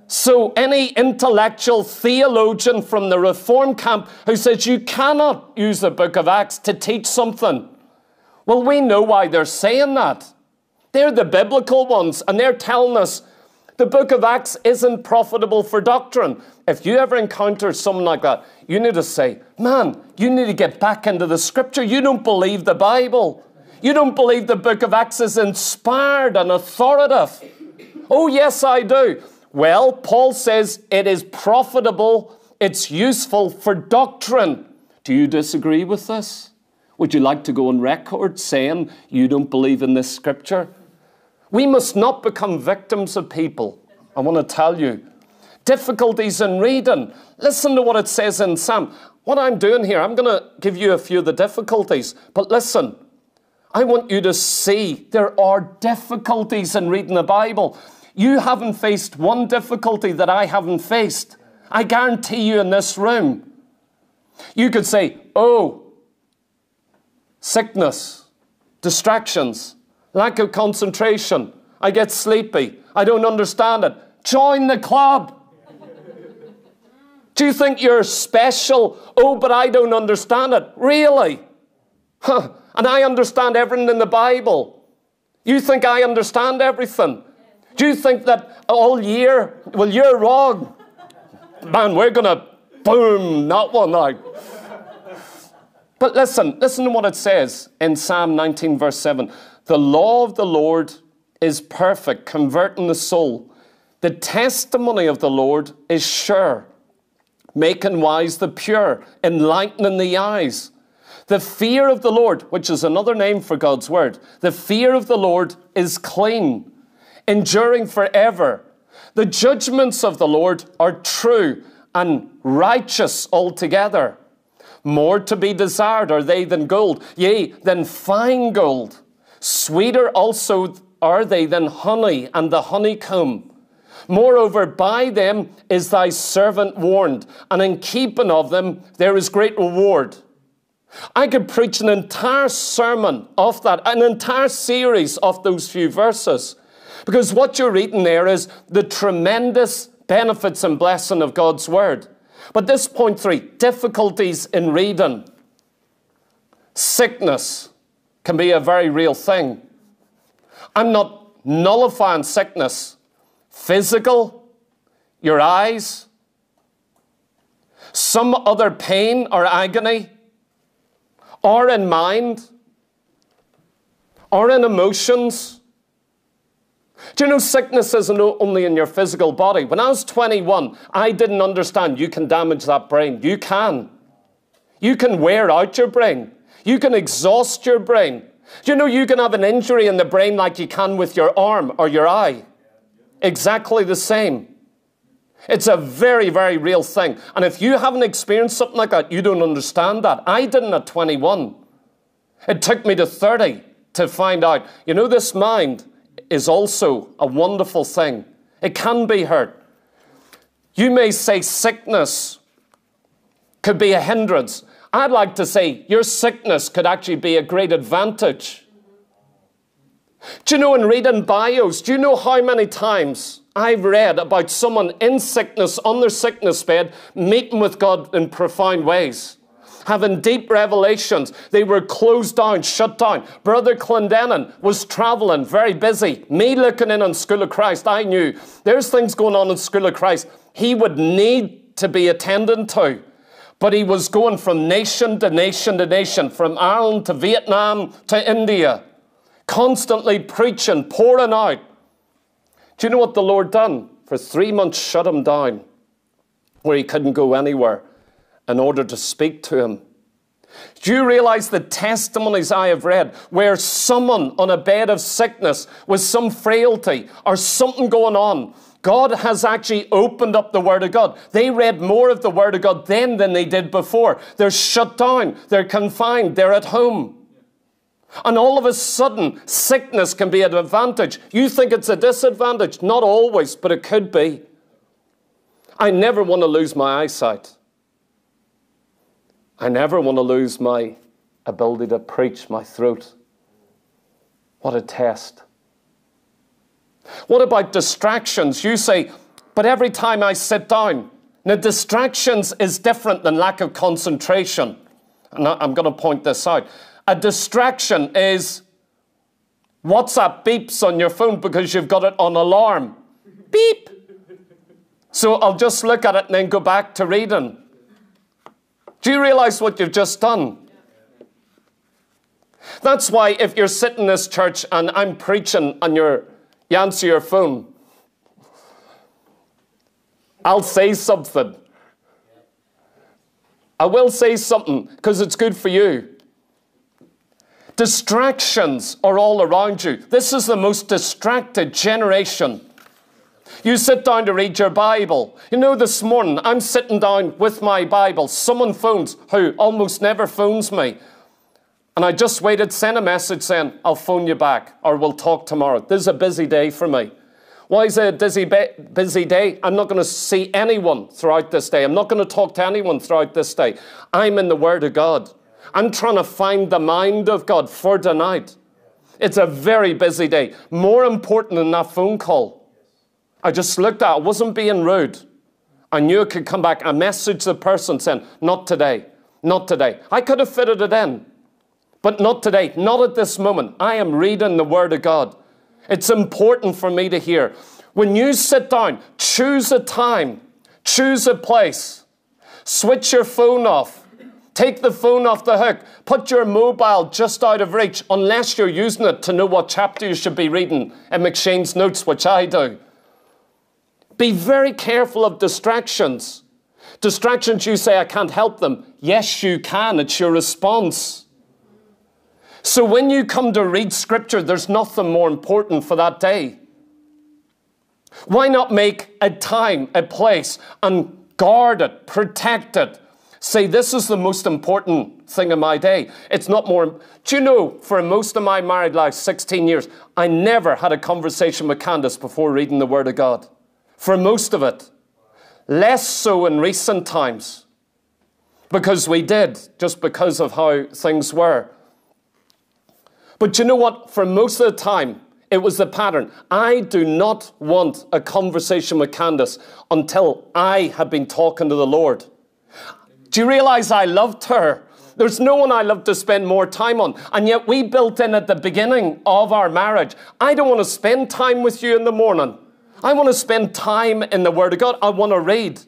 Speaker 1: So, any intellectual theologian from the Reform camp who says you cannot use the book of Acts to teach something, well, we know why they're saying that. They're the biblical ones, and they're telling us the book of Acts isn't profitable for doctrine. If you ever encounter someone like that, you need to say, Man, you need to get back into the scripture. You don't believe the Bible. You don't believe the book of Acts is inspired and authoritative. Oh, yes, I do. Well, Paul says it is profitable, it's useful for doctrine. Do you disagree with this? Would you like to go on record saying you don't believe in this scripture? We must not become victims of people. I want to tell you, difficulties in reading. Listen to what it says in Psalm. What I'm doing here, I'm going to give you a few of the difficulties, but listen. I want you to see there are difficulties in reading the Bible. You haven't faced one difficulty that I haven't faced. I guarantee you in this room. You could say, oh, sickness, distractions, lack of concentration. I get sleepy. I don't understand it. Join the club. Do you think you're special? Oh, but I don't understand it. Really? Huh. And I understand everything in the Bible. You think I understand everything? Do you think that all year? Well, you're wrong. Man, we're going to boom that one out. But listen, listen to what it says in Psalm 19, verse 7. The law of the Lord is perfect, converting the soul. The testimony of the Lord is sure, making wise the pure, enlightening the eyes. The fear of the Lord, which is another name for God's word, the fear of the Lord is clean, enduring forever. The judgments of the Lord are true and righteous altogether. More to be desired are they than gold, yea, than fine gold. Sweeter also are they than honey and the honeycomb. Moreover, by them is thy servant warned, and in keeping of them there is great reward. I could preach an entire sermon off that, an entire series of those few verses. Because what you're reading there is the tremendous benefits and blessing of God's Word. But this point three difficulties in reading. Sickness can be a very real thing. I'm not nullifying sickness, physical, your eyes, some other pain or agony or in mind, or in emotions. Do you know sickness isn't only in your physical body? When I was 21, I didn't understand you can damage that brain. You can. You can wear out your brain. You can exhaust your brain. Do you know you can have an injury in the brain like you can with your arm or your eye? Exactly the same. It's a very, very real thing. And if you haven't experienced something like that, you don't understand that. I didn't at 21. It took me to 30 to find out, you know, this mind is also a wonderful thing. It can be hurt. You may say sickness could be a hindrance. I'd like to say your sickness could actually be a great advantage. Do you know in reading bios, do you know how many times I've read about someone in sickness, on their sickness bed, meeting with God in profound ways, having deep revelations. They were closed down, shut down. Brother Clendennen was traveling, very busy. Me looking in on School of Christ, I knew there's things going on in School of Christ he would need to be attending to. But he was going from nation to nation to nation, from Ireland to Vietnam to India, constantly preaching, pouring out do you know what the Lord done? For three months, shut him down where he couldn't go anywhere in order to speak to him. Do you realize the testimonies I have read where someone on a bed of sickness with some frailty or something going on, God has actually opened up the Word of God. They read more of the Word of God then than they did before. They're shut down, they're confined, they're at home. And all of a sudden, sickness can be an advantage. You think it's a disadvantage. Not always, but it could be. I never want to lose my eyesight. I never want to lose my ability to preach, my throat. What a test. What about distractions? You say, but every time I sit down, now distractions is different than lack of concentration. And I'm going to point this out. A distraction is WhatsApp beeps on your phone because you've got it on alarm. Beep. So I'll just look at it and then go back to reading. Do you realize what you've just done? That's why if you're sitting in this church and I'm preaching and you answer your phone, I'll say something. I will say something because it's good for you. Distractions are all around you. This is the most distracted generation. You sit down to read your Bible. You know, this morning I'm sitting down with my Bible. Someone phones who almost never phones me. And I just waited, sent a message saying, I'll phone you back or we'll talk tomorrow. This is a busy day for me. Why is it a busy, busy day? I'm not going to see anyone throughout this day. I'm not going to talk to anyone throughout this day. I'm in the Word of God. I'm trying to find the mind of God for tonight. It's a very busy day. More important than that phone call. I just looked at it. I wasn't being rude. I knew it could come back. I messaged the person saying, Not today. Not today. I could have fitted it in, but not today. Not at this moment. I am reading the Word of God. It's important for me to hear. When you sit down, choose a time, choose a place, switch your phone off. Take the phone off the hook. Put your mobile just out of reach, unless you're using it to know what chapter you should be reading in M'Cheyne's notes, which I do. Be very careful of distractions. Distractions, you say, I can't help them. Yes, you can. It's your response. So when you come to read scripture, there's nothing more important for that day. Why not make a time, a place, and guard it, protect it, say, This is the most important thing in my day. It's not more. Do you know, for most of my married life, 16 years, I never had a conversation with Candace before reading the Word of God. For most of it. Less so in recent times. Because we did, just because of how things were. But you know what? For most of the time, it was the pattern. I do not want a conversation with Candace until I have been talking to the Lord. Do you realize I loved her? There's no one I love to spend more time on. And yet we built in at the beginning of our marriage. I don't want to spend time with you in the morning. I want to spend time in the Word of God. I want to read.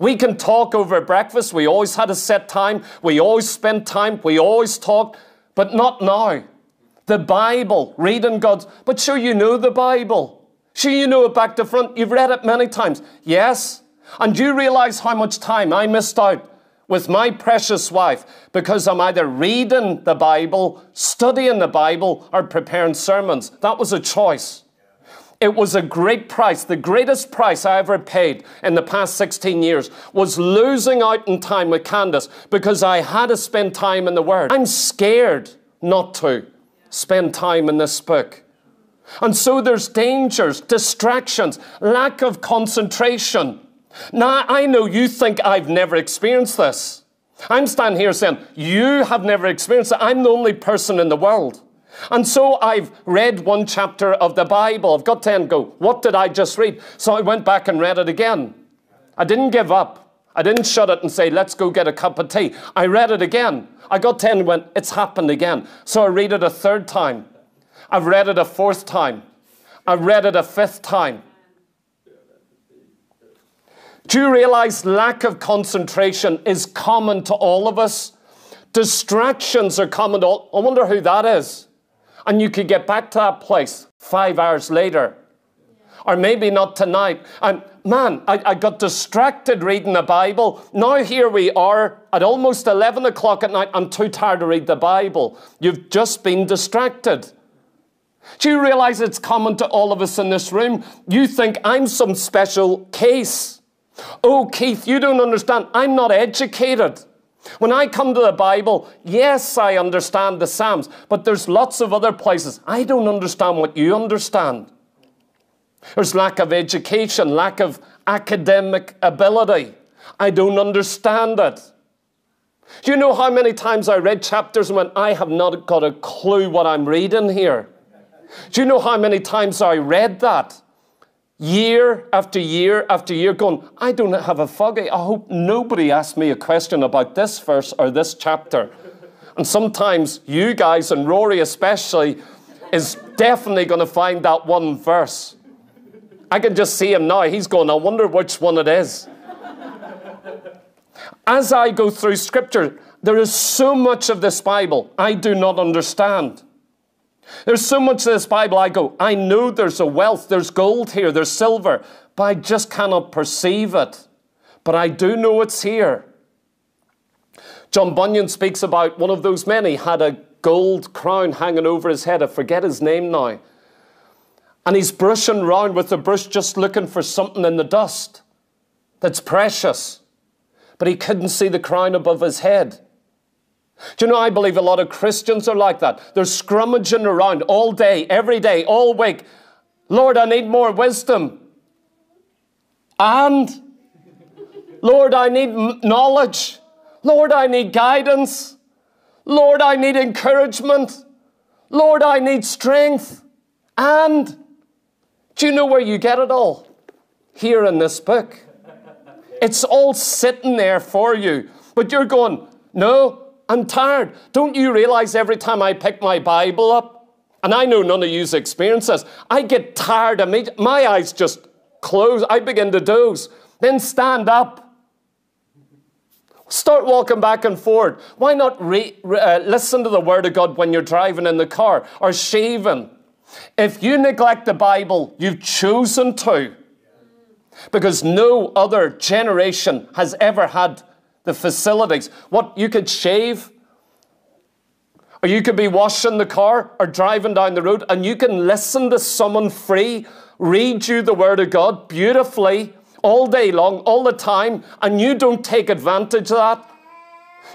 Speaker 1: We can talk over breakfast. We always had a set time. We always spent time. We always talked, but not now. The Bible, reading God's, but sure you know the Bible. Sure you know it back to front. You've read it many times. Yes. And you realize how much time I missed out with my precious wife because I'm either reading the Bible, studying the Bible, or preparing sermons. That was a choice. It was a great price. The greatest price I ever paid in the past 16 years was losing out in time with Candace because I had to spend time in the Word. I'm scared not to spend time in this book. And so there's dangers, distractions, lack of concentration. Now, I know you think I've never experienced this. I'm standing here saying, You have never experienced it. I'm the only person in the world. And so I've read one chapter of the Bible. I've got 10 go. What did I just read? So I went back and read it again. I didn't give up. I didn't shut it and say, let's go get a cup of tea. I read it again. I got 10 and went, it's happened again. So I read it a third time. I've read it a fourth time. I've read it a fifth time. Do you realize lack of concentration is common to all of us? Distractions are common to all. I wonder who that is. And you could get back to that place five hours later. Or maybe not tonight. And man, I, I got distracted reading the Bible. Now here we are at almost 11 o'clock at night. I'm too tired to read the Bible. You've just been distracted. Do you realize it's common to all of us in this room? You think I'm some special case. Oh, Keith, you don't understand. I'm not educated. When I come to the Bible, yes, I understand the Psalms, but there's lots of other places. I don't understand what you understand. There's lack of education, lack of academic ability. I don't understand it. Do you know how many times I read chapters when I have not got a clue what I'm reading here? Do you know how many times I read that? Year after year after year going, I don't have a foggy. I hope nobody asks me a question about this verse or this chapter. And sometimes you guys, and Rory especially, is definitely going to find that one verse. I can just see him now. He's going, I wonder which one it is. As I go through scripture, there is so much of this Bible I do not understand. There's so much of this Bible I go, I know there's a wealth, there's gold here, there's silver, but I just cannot perceive it. But I do know it's here. John Bunyan speaks about one of those men, he had a gold crown hanging over his head. I forget his name now. And he's brushing round with the brush, just looking for something in the dust that's precious. But he couldn't see the crown above his head. Do you know, I believe a lot of Christians are like that. They're scrummaging around all day, every day, all week. Lord, I need more wisdom. And, Lord, I need knowledge. Lord, I need guidance. Lord, I need encouragement. Lord, I need strength. And, do you know where you get it all? Here in this book. It's all sitting there for you. But you're going, no, I'm tired. Don't you realize every time I pick my Bible up, and I know none of you experience this, I get tired. My eyes just close. I begin to doze. Then stand up. Start walking back and forth. Why not re, uh, listen to the Word of God when you're driving in the car or shaving? If you neglect the Bible, you've chosen to. Because no other generation has ever had the facilities. What you could shave, or you could be washing the car or driving down the road, and you can listen to someone free read you the Word of God beautifully all day long, all the time, and you don't take advantage of that.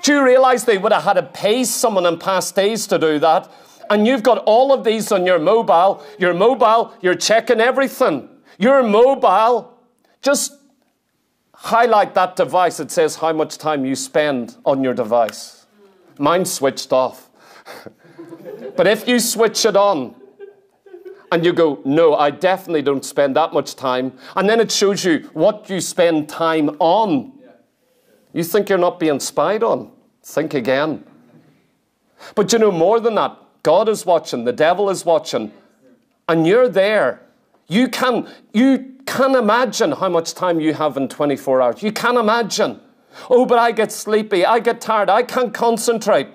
Speaker 1: Do you realize they would have had to pay someone in past days to do that? And you've got all of these on your mobile. Your mobile, you're checking everything. Your mobile, just highlight that device. It says how much time you spend on your device. Mine switched off. but if you switch it on, and you go, no, I definitely don't spend that much time. And then it shows you what you spend time on. You think you're not being spied on. Think again. But you know, more than that, God is watching, the devil is watching, and you're there. You can, you can imagine how much time you have in 24 hours. You can imagine. Oh, but I get sleepy, I get tired, I can't concentrate.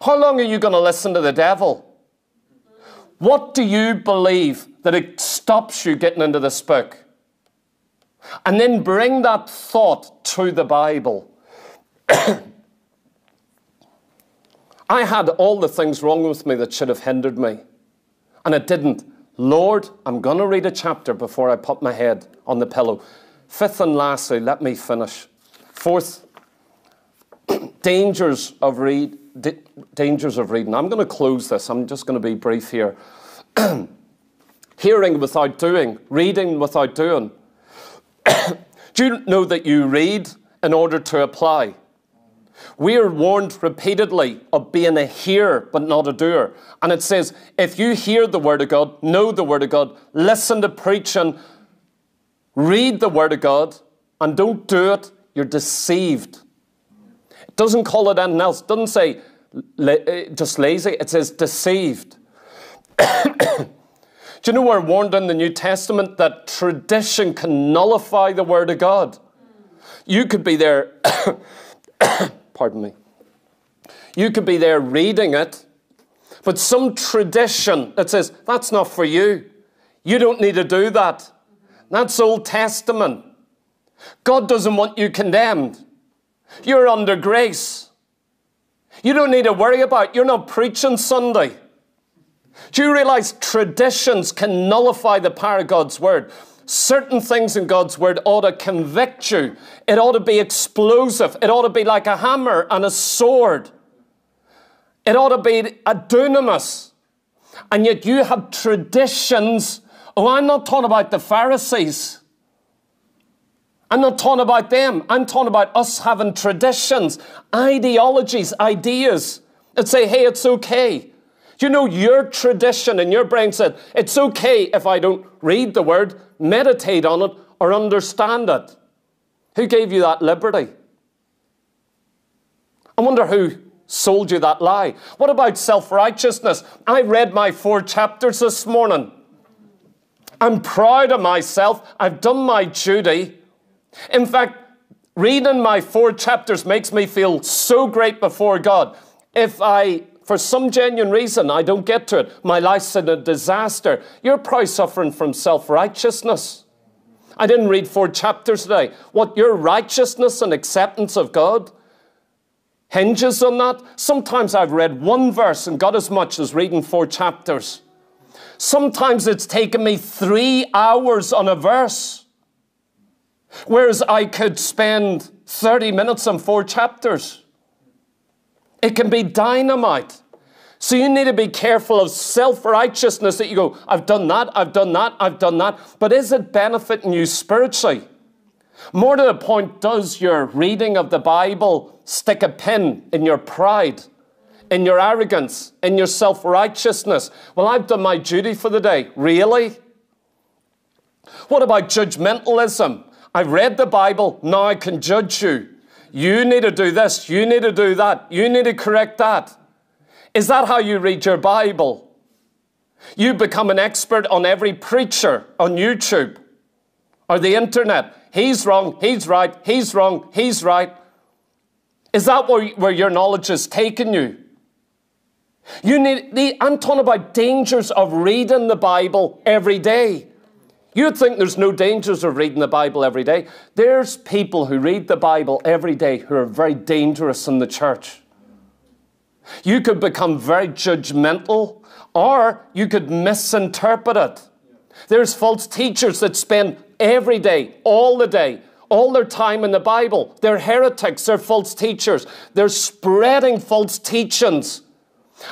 Speaker 1: How long are you going to listen to the devil? What do you believe that it stops you getting into this book? And then bring that thought to the Bible. I had all the things wrong with me that should have hindered me, and it didn't. Lord, I'm going to read a chapter before I put my head on the pillow. Fifth and lastly, let me finish. Fourth, dangers of read, dangers of reading. I'm going to close this. I'm just going to be brief here. Hearing without doing, reading without doing. Do you know that you read in order to apply? We are warned repeatedly of being a hearer but not a doer. And it says, if you hear the Word of God, know the Word of God, listen to preaching, read the Word of God, and don't do it, you're deceived. It doesn't call it anything else. It doesn't say just lazy, it says deceived. Do you know we're warned in the New Testament that tradition can nullify the Word of God? You could be there, pardon me, you could be there reading it, but some tradition that says, that's not for you. You don't need to do that. That's Old Testament. God doesn't want you condemned. You're under grace. You don't need to worry about. You're not preaching Sunday. Do you realize traditions can nullify the power of God's word? Certain things in God's word ought to convict you. It ought to be explosive. It ought to be like a hammer and a sword. It ought to be a dunamis. And yet you have traditions. Oh, I'm not talking about the Pharisees. I'm not talking about them. I'm talking about us having traditions, ideologies, ideas that say, hey, it's okay. You know your tradition in your brain said, it's okay if I don't read the word, meditate on it, or understand it? Who gave you that liberty? I wonder who sold you that lie. What about self righteousness? I read my four chapters this morning. I'm proud of myself. I've done my duty. In fact, reading my four chapters makes me feel so great before God. If I, for some genuine reason, I don't get to it, my life's in a disaster, you're probably suffering from self righteousness. I didn't read four chapters today. What your righteousness and acceptance of God hinges on that. Sometimes I've read one verse and got as much as reading four chapters. Sometimes it's taken me three hours on a verse, whereas I could spend 30 minutes on four chapters. It can be dynamite. So you need to be careful of self righteousness that you go, I've done that, I've done that, I've done that. But is it benefiting you spiritually? More to the point, does your reading of the Bible stick a pin in your pride, in your arrogance, in your self righteousness? Well, I've done my duty for the day. Really? What about judgmentalism? I've read the Bible, now I can judge you. You need to do this, you need to do that, you need to correct that. Is that how you read your Bible? You become an expert on every preacher on YouTube or the internet. He's wrong, he's right, he's wrong, he's right. Is that where, where your knowledge has taken you? You need, I'm talking about dangers of reading the Bible every day. You'd think there's no dangers of reading the Bible every day. There's people who read the Bible every day who are very dangerous in the church. You could become very judgmental or you could misinterpret it. There's false teachers that spend every day, all the day, all their time in the Bible. They're heretics, they're false teachers. They're spreading false teachings.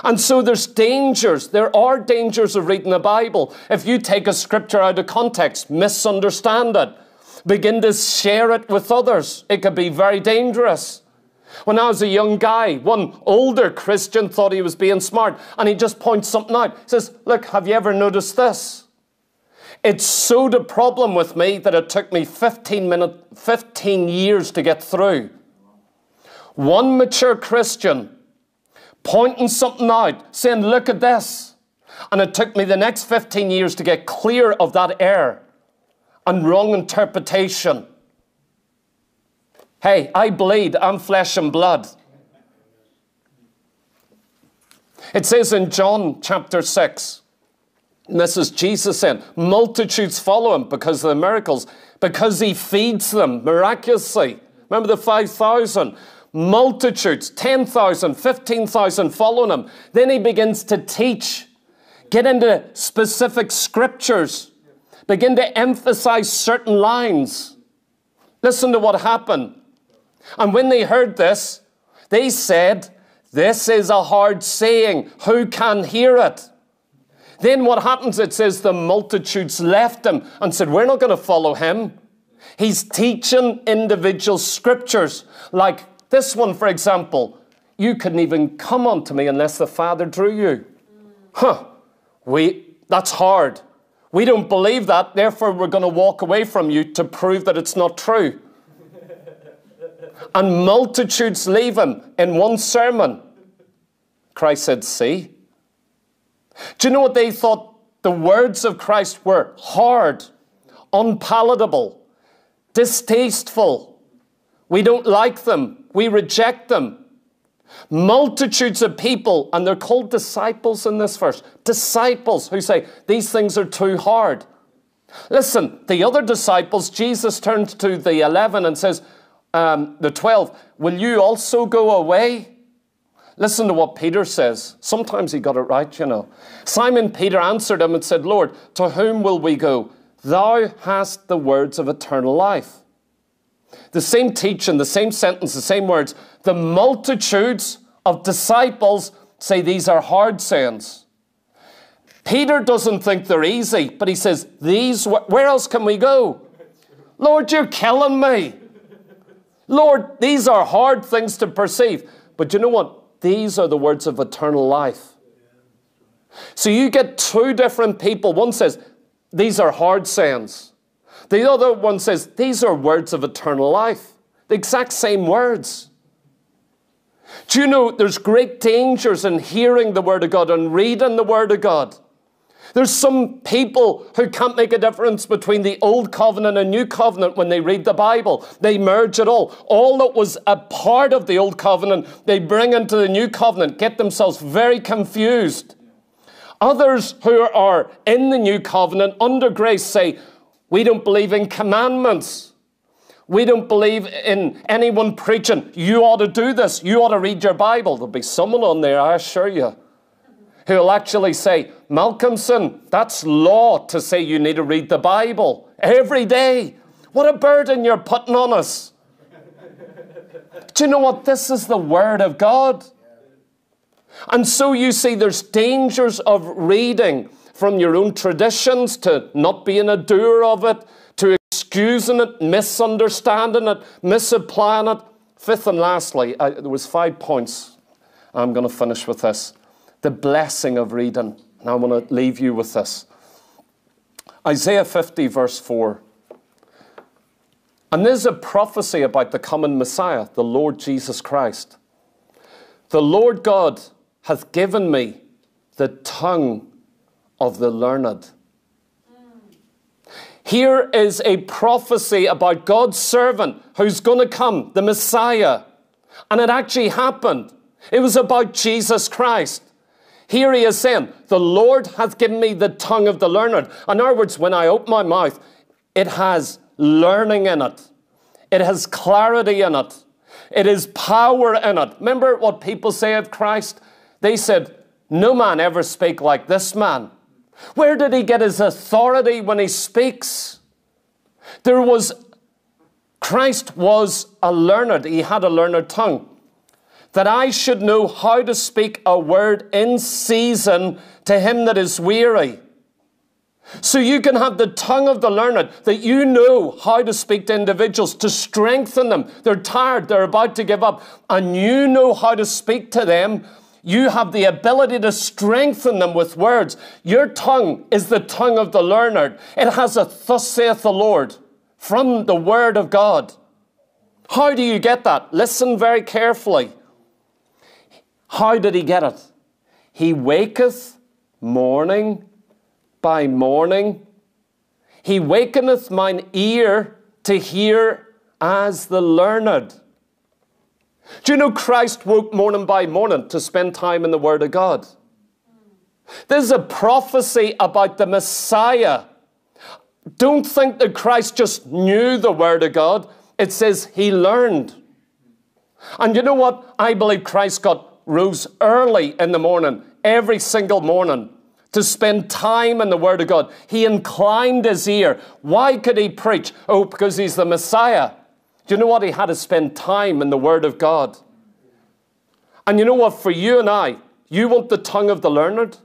Speaker 1: And so there's dangers. There are dangers of reading the Bible. If you take a scripture out of context, misunderstand it, begin to share it with others, it could be very dangerous. When I was a young guy, one older Christian thought he was being smart and he just points something out. He says, Look, have you ever noticed this? It sowed a problem with me that it took me 15, minute, 15 years to get through. One mature Christian pointing something out, saying, Look at this. And it took me the next 15 years to get clear of that error and wrong interpretation. Hey, I bleed, I'm flesh and blood. It says in John chapter 6, and this is Jesus saying, multitudes follow him because of the miracles, because he feeds them miraculously. Remember the 5,000? Multitudes, 10,000, 15,000 following him. Then he begins to teach, get into specific scriptures, begin to emphasize certain lines. Listen to what happened. And when they heard this, they said, This is a hard saying. Who can hear it? Then what happens? It says the multitudes left him and said, We're not going to follow him. He's teaching individual scriptures like this one, for example, you couldn't even come unto me unless the Father drew you. Huh. We, that's hard. We don't believe that, therefore, we're going to walk away from you to prove that it's not true. and multitudes leave him in one sermon. Christ said, See? Do you know what they thought? The words of Christ were hard, unpalatable, distasteful. We don't like them. We reject them. Multitudes of people, and they're called disciples in this verse. Disciples who say, These things are too hard. Listen, the other disciples, Jesus turns to the 11 and says, um, The 12, will you also go away? Listen to what Peter says. Sometimes he got it right, you know. Simon Peter answered him and said, Lord, to whom will we go? Thou hast the words of eternal life. The same teaching, the same sentence, the same words. The multitudes of disciples say these are hard sayings. Peter doesn't think they're easy, but he says, These, where else can we go? Lord, you're killing me. Lord, these are hard things to perceive. But you know what? These are the words of eternal life. So you get two different people. One says, These are hard sayings. The other one says, These are words of eternal life. The exact same words. Do you know there's great dangers in hearing the Word of God and reading the Word of God? There's some people who can't make a difference between the Old Covenant and New Covenant when they read the Bible. They merge it all. All that was a part of the Old Covenant, they bring into the New Covenant, get themselves very confused. Others who are in the New Covenant under grace say, we don't believe in commandments. We don't believe in anyone preaching, you ought to do this, you ought to read your Bible. There'll be someone on there, I assure you. who will actually say, Malcolmson, that's law to say you need to read the Bible every day. What a burden you're putting on us. Do you know what? This is the Word of God. And so you see, there's dangers of reading from your own traditions to not being a doer of it, to excusing it, misunderstanding it, misapplying it. Fifth and lastly, I, there was five points. I'm going to finish with this. The blessing of reading. And I want to leave you with this. Isaiah 50, verse 4. And there's a prophecy about the coming Messiah, the Lord Jesus Christ. The Lord God hath given me the tongue of the learned. Here is a prophecy about God's servant who's going to come, the Messiah. And it actually happened. It was about Jesus Christ. Here he is saying, The Lord hath given me the tongue of the learned. In other words, when I open my mouth, it has learning in it, it has clarity in it, it is power in it. Remember what people say of Christ? They said, No man ever spake like this man. Where did he get his authority when he speaks? There was, Christ was a learned, he had a learned tongue. That I should know how to speak a word in season to him that is weary. So you can have the tongue of the learned, that you know how to speak to individuals, to strengthen them. They're tired, they're about to give up, and you know how to speak to them you have the ability to strengthen them with words. Your tongue is the tongue of the learned. It has a thus saith the Lord from the word of God. How do you get that? Listen very carefully. How did he get it? He waketh morning by morning. He wakeneth mine ear to hear as the learned. Do you know Christ woke morning by morning to spend time in the Word of God? This is a prophecy about the Messiah. Don't think that Christ just knew the Word of God. It says he learned. And you know what? I believe Christ got rose early in the morning, every single morning, to spend time in the Word of God. He inclined his ear. Why could he preach? Oh, because he's the Messiah. Do you know what? He had to spend time in the Word of God. And you know what? For you and I, you want the tongue of the learned?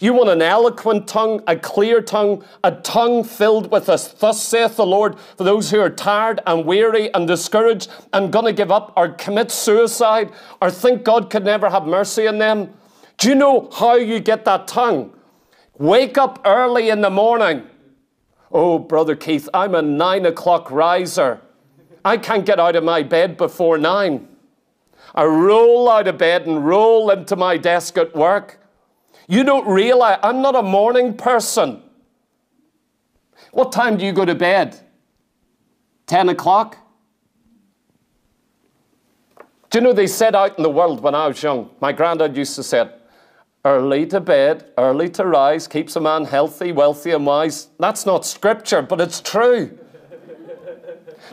Speaker 1: You want an eloquent tongue, a clear tongue, a tongue filled with a thus saith the Lord for those who are tired and weary and discouraged and going to give up or commit suicide or think God could never have mercy on them. Do you know how you get that tongue? Wake up early in the morning. Oh, Brother Keith, I'm a nine o'clock riser. I can't get out of my bed before nine. I roll out of bed and roll into my desk at work. You don't realize I'm not a morning person. What time do you go to bed? 10 o'clock? Do you know they said out in the world when I was young? My granddad used to say, early to bed, early to rise, keeps a man healthy, wealthy, and wise. That's not scripture, but it's true.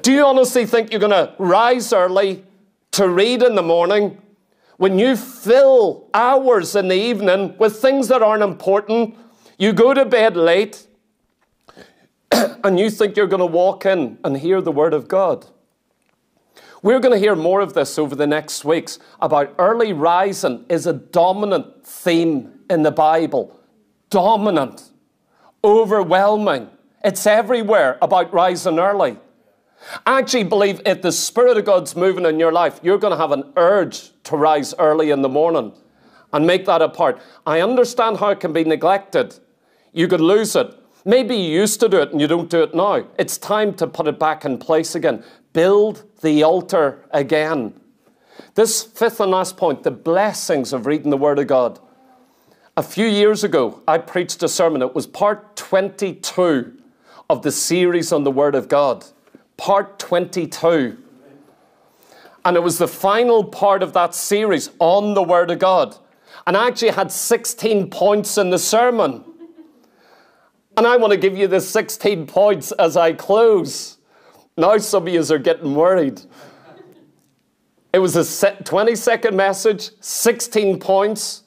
Speaker 1: Do you honestly think you're going to rise early to read in the morning when you fill hours in the evening with things that aren't important? You go to bed late and you think you're going to walk in and hear the Word of God. We're going to hear more of this over the next weeks about early rising is a dominant theme in the Bible. Dominant, overwhelming. It's everywhere about rising early. I actually believe if the Spirit of God's moving in your life, you're going to have an urge to rise early in the morning and make that a part. I understand how it can be neglected. You could lose it. Maybe you used to do it and you don't do it now. It's time to put it back in place again. Build the altar again. This fifth and last point the blessings of reading the Word of God. A few years ago, I preached a sermon. It was part 22 of the series on the Word of God part 22. And it was the final part of that series on the Word of God. And I actually had 16 points in the sermon. And I want to give you the 16 points as I close. Now, some of you are getting worried. It was a 20 second message, 16 points.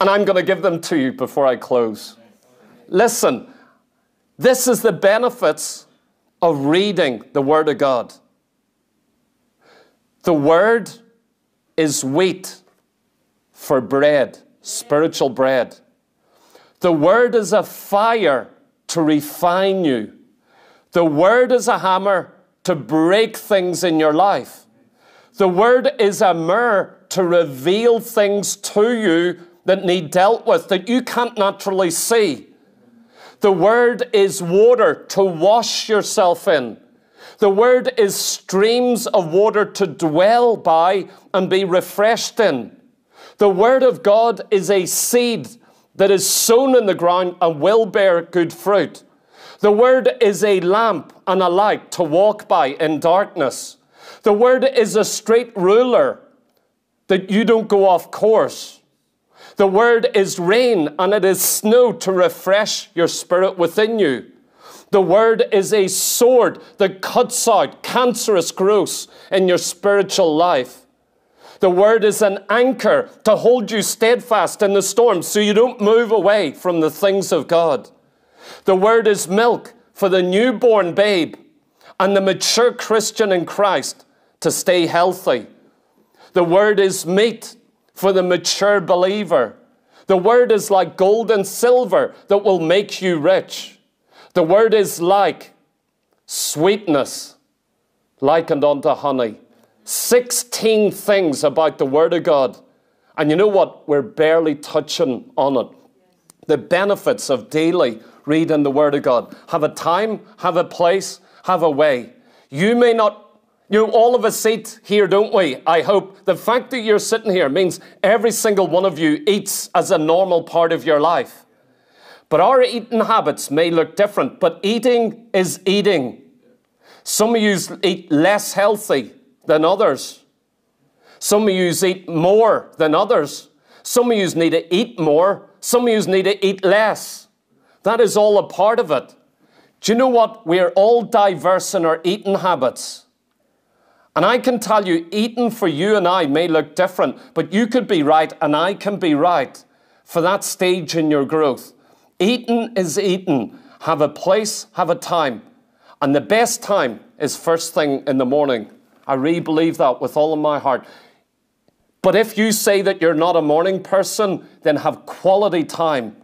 Speaker 1: And I'm going to give them to you before I close. Listen, this is the benefits of reading the Word of God. The Word is wheat for bread, spiritual bread. The Word is a fire to refine you. The Word is a hammer to break things in your life. The Word is a mirror to reveal things to you that need dealt with that you can't naturally see. The Word is water to wash yourself in. The Word is streams of water to dwell by and be refreshed in. The Word of God is a seed that is sown in the ground and will bear good fruit. The Word is a lamp and a light to walk by in darkness. The Word is a straight ruler that you don't go off course. The Word is rain and it is snow to refresh your spirit within you. The Word is a sword that cuts out cancerous growths in your spiritual life. The Word is an anchor to hold you steadfast in the storm so you don't move away from the things of God. The Word is milk for the newborn babe and the mature Christian in Christ to stay healthy. The Word is meat for the mature believer. The Word is like gold and silver that will make you rich. The Word is like sweetness likened unto honey. 16 things about the Word of God. And you know what? We're barely touching on it. The benefits of daily reading the Word of God. Have a time, have a place, have a way. You may not, you all of us eat here, don't we? I hope. The fact that you're sitting here means every single one of you eats as a normal part of your life. But our eating habits may look different, but eating is eating. Some of you eat less healthy than others. Some of you eat more than others. Some of you need to eat more. Some of you need to eat less. That is all a part of it. Do you know what? We are all diverse in our eating habits. And I can tell you, eating for you and I may look different, but you could be right and I can be right for that stage in your growth. Eating is eating. Have a place, have a time. And the best time is first thing in the morning. I really believe that with all of my heart. But if you say that you're not a morning person, then have quality time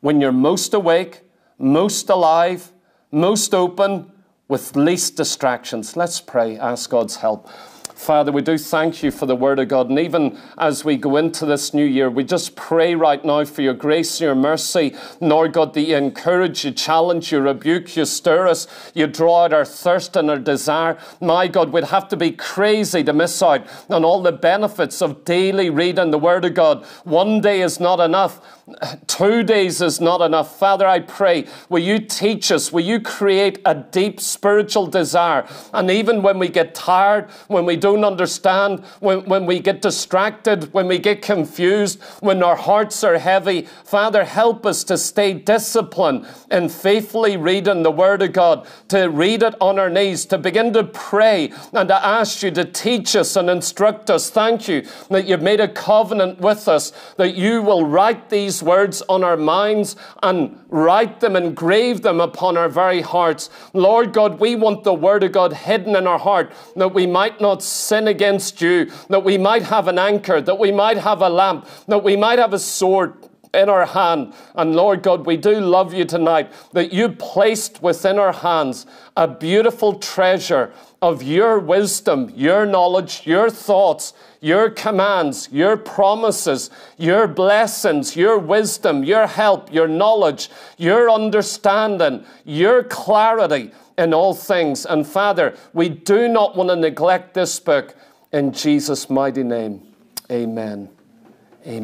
Speaker 1: when you're most awake, most alive, most open, with least distractions. Let's pray, ask God's help. Father, we do thank you for the Word of God. And even as we go into this new year, we just pray right now for your grace and your mercy. Lord God, that you encourage, you challenge, you rebuke, you stir us, you draw out our thirst and our desire. My God, we'd have to be crazy to miss out on all the benefits of daily reading the Word of God. One day is not enough. Two days is not enough. Father, I pray, will you teach us? Will you create a deep spiritual desire? And even when we get tired, when we don't understand, when, when we get distracted, when we get confused, when our hearts are heavy, Father, help us to stay disciplined and faithfully reading the Word of God, to read it on our knees, to begin to pray and to ask you to teach us and instruct us. Thank you that you've made a covenant with us, that you will write these words on our minds and write them, engrave them upon our very hearts. Lord God, we want the Word of God hidden in our heart that we might not sin against you, that we might have an anchor, that we might have a lamp, that we might have a sword in our hand. And Lord God, we do love you tonight that you placed within our hands a beautiful treasure of your wisdom, your knowledge, your thoughts, your commands, your promises, your blessings, your wisdom, your help, your knowledge, your understanding, your clarity in all things. And Father, we do not want to neglect this book in Jesus' mighty name. Amen. Amen.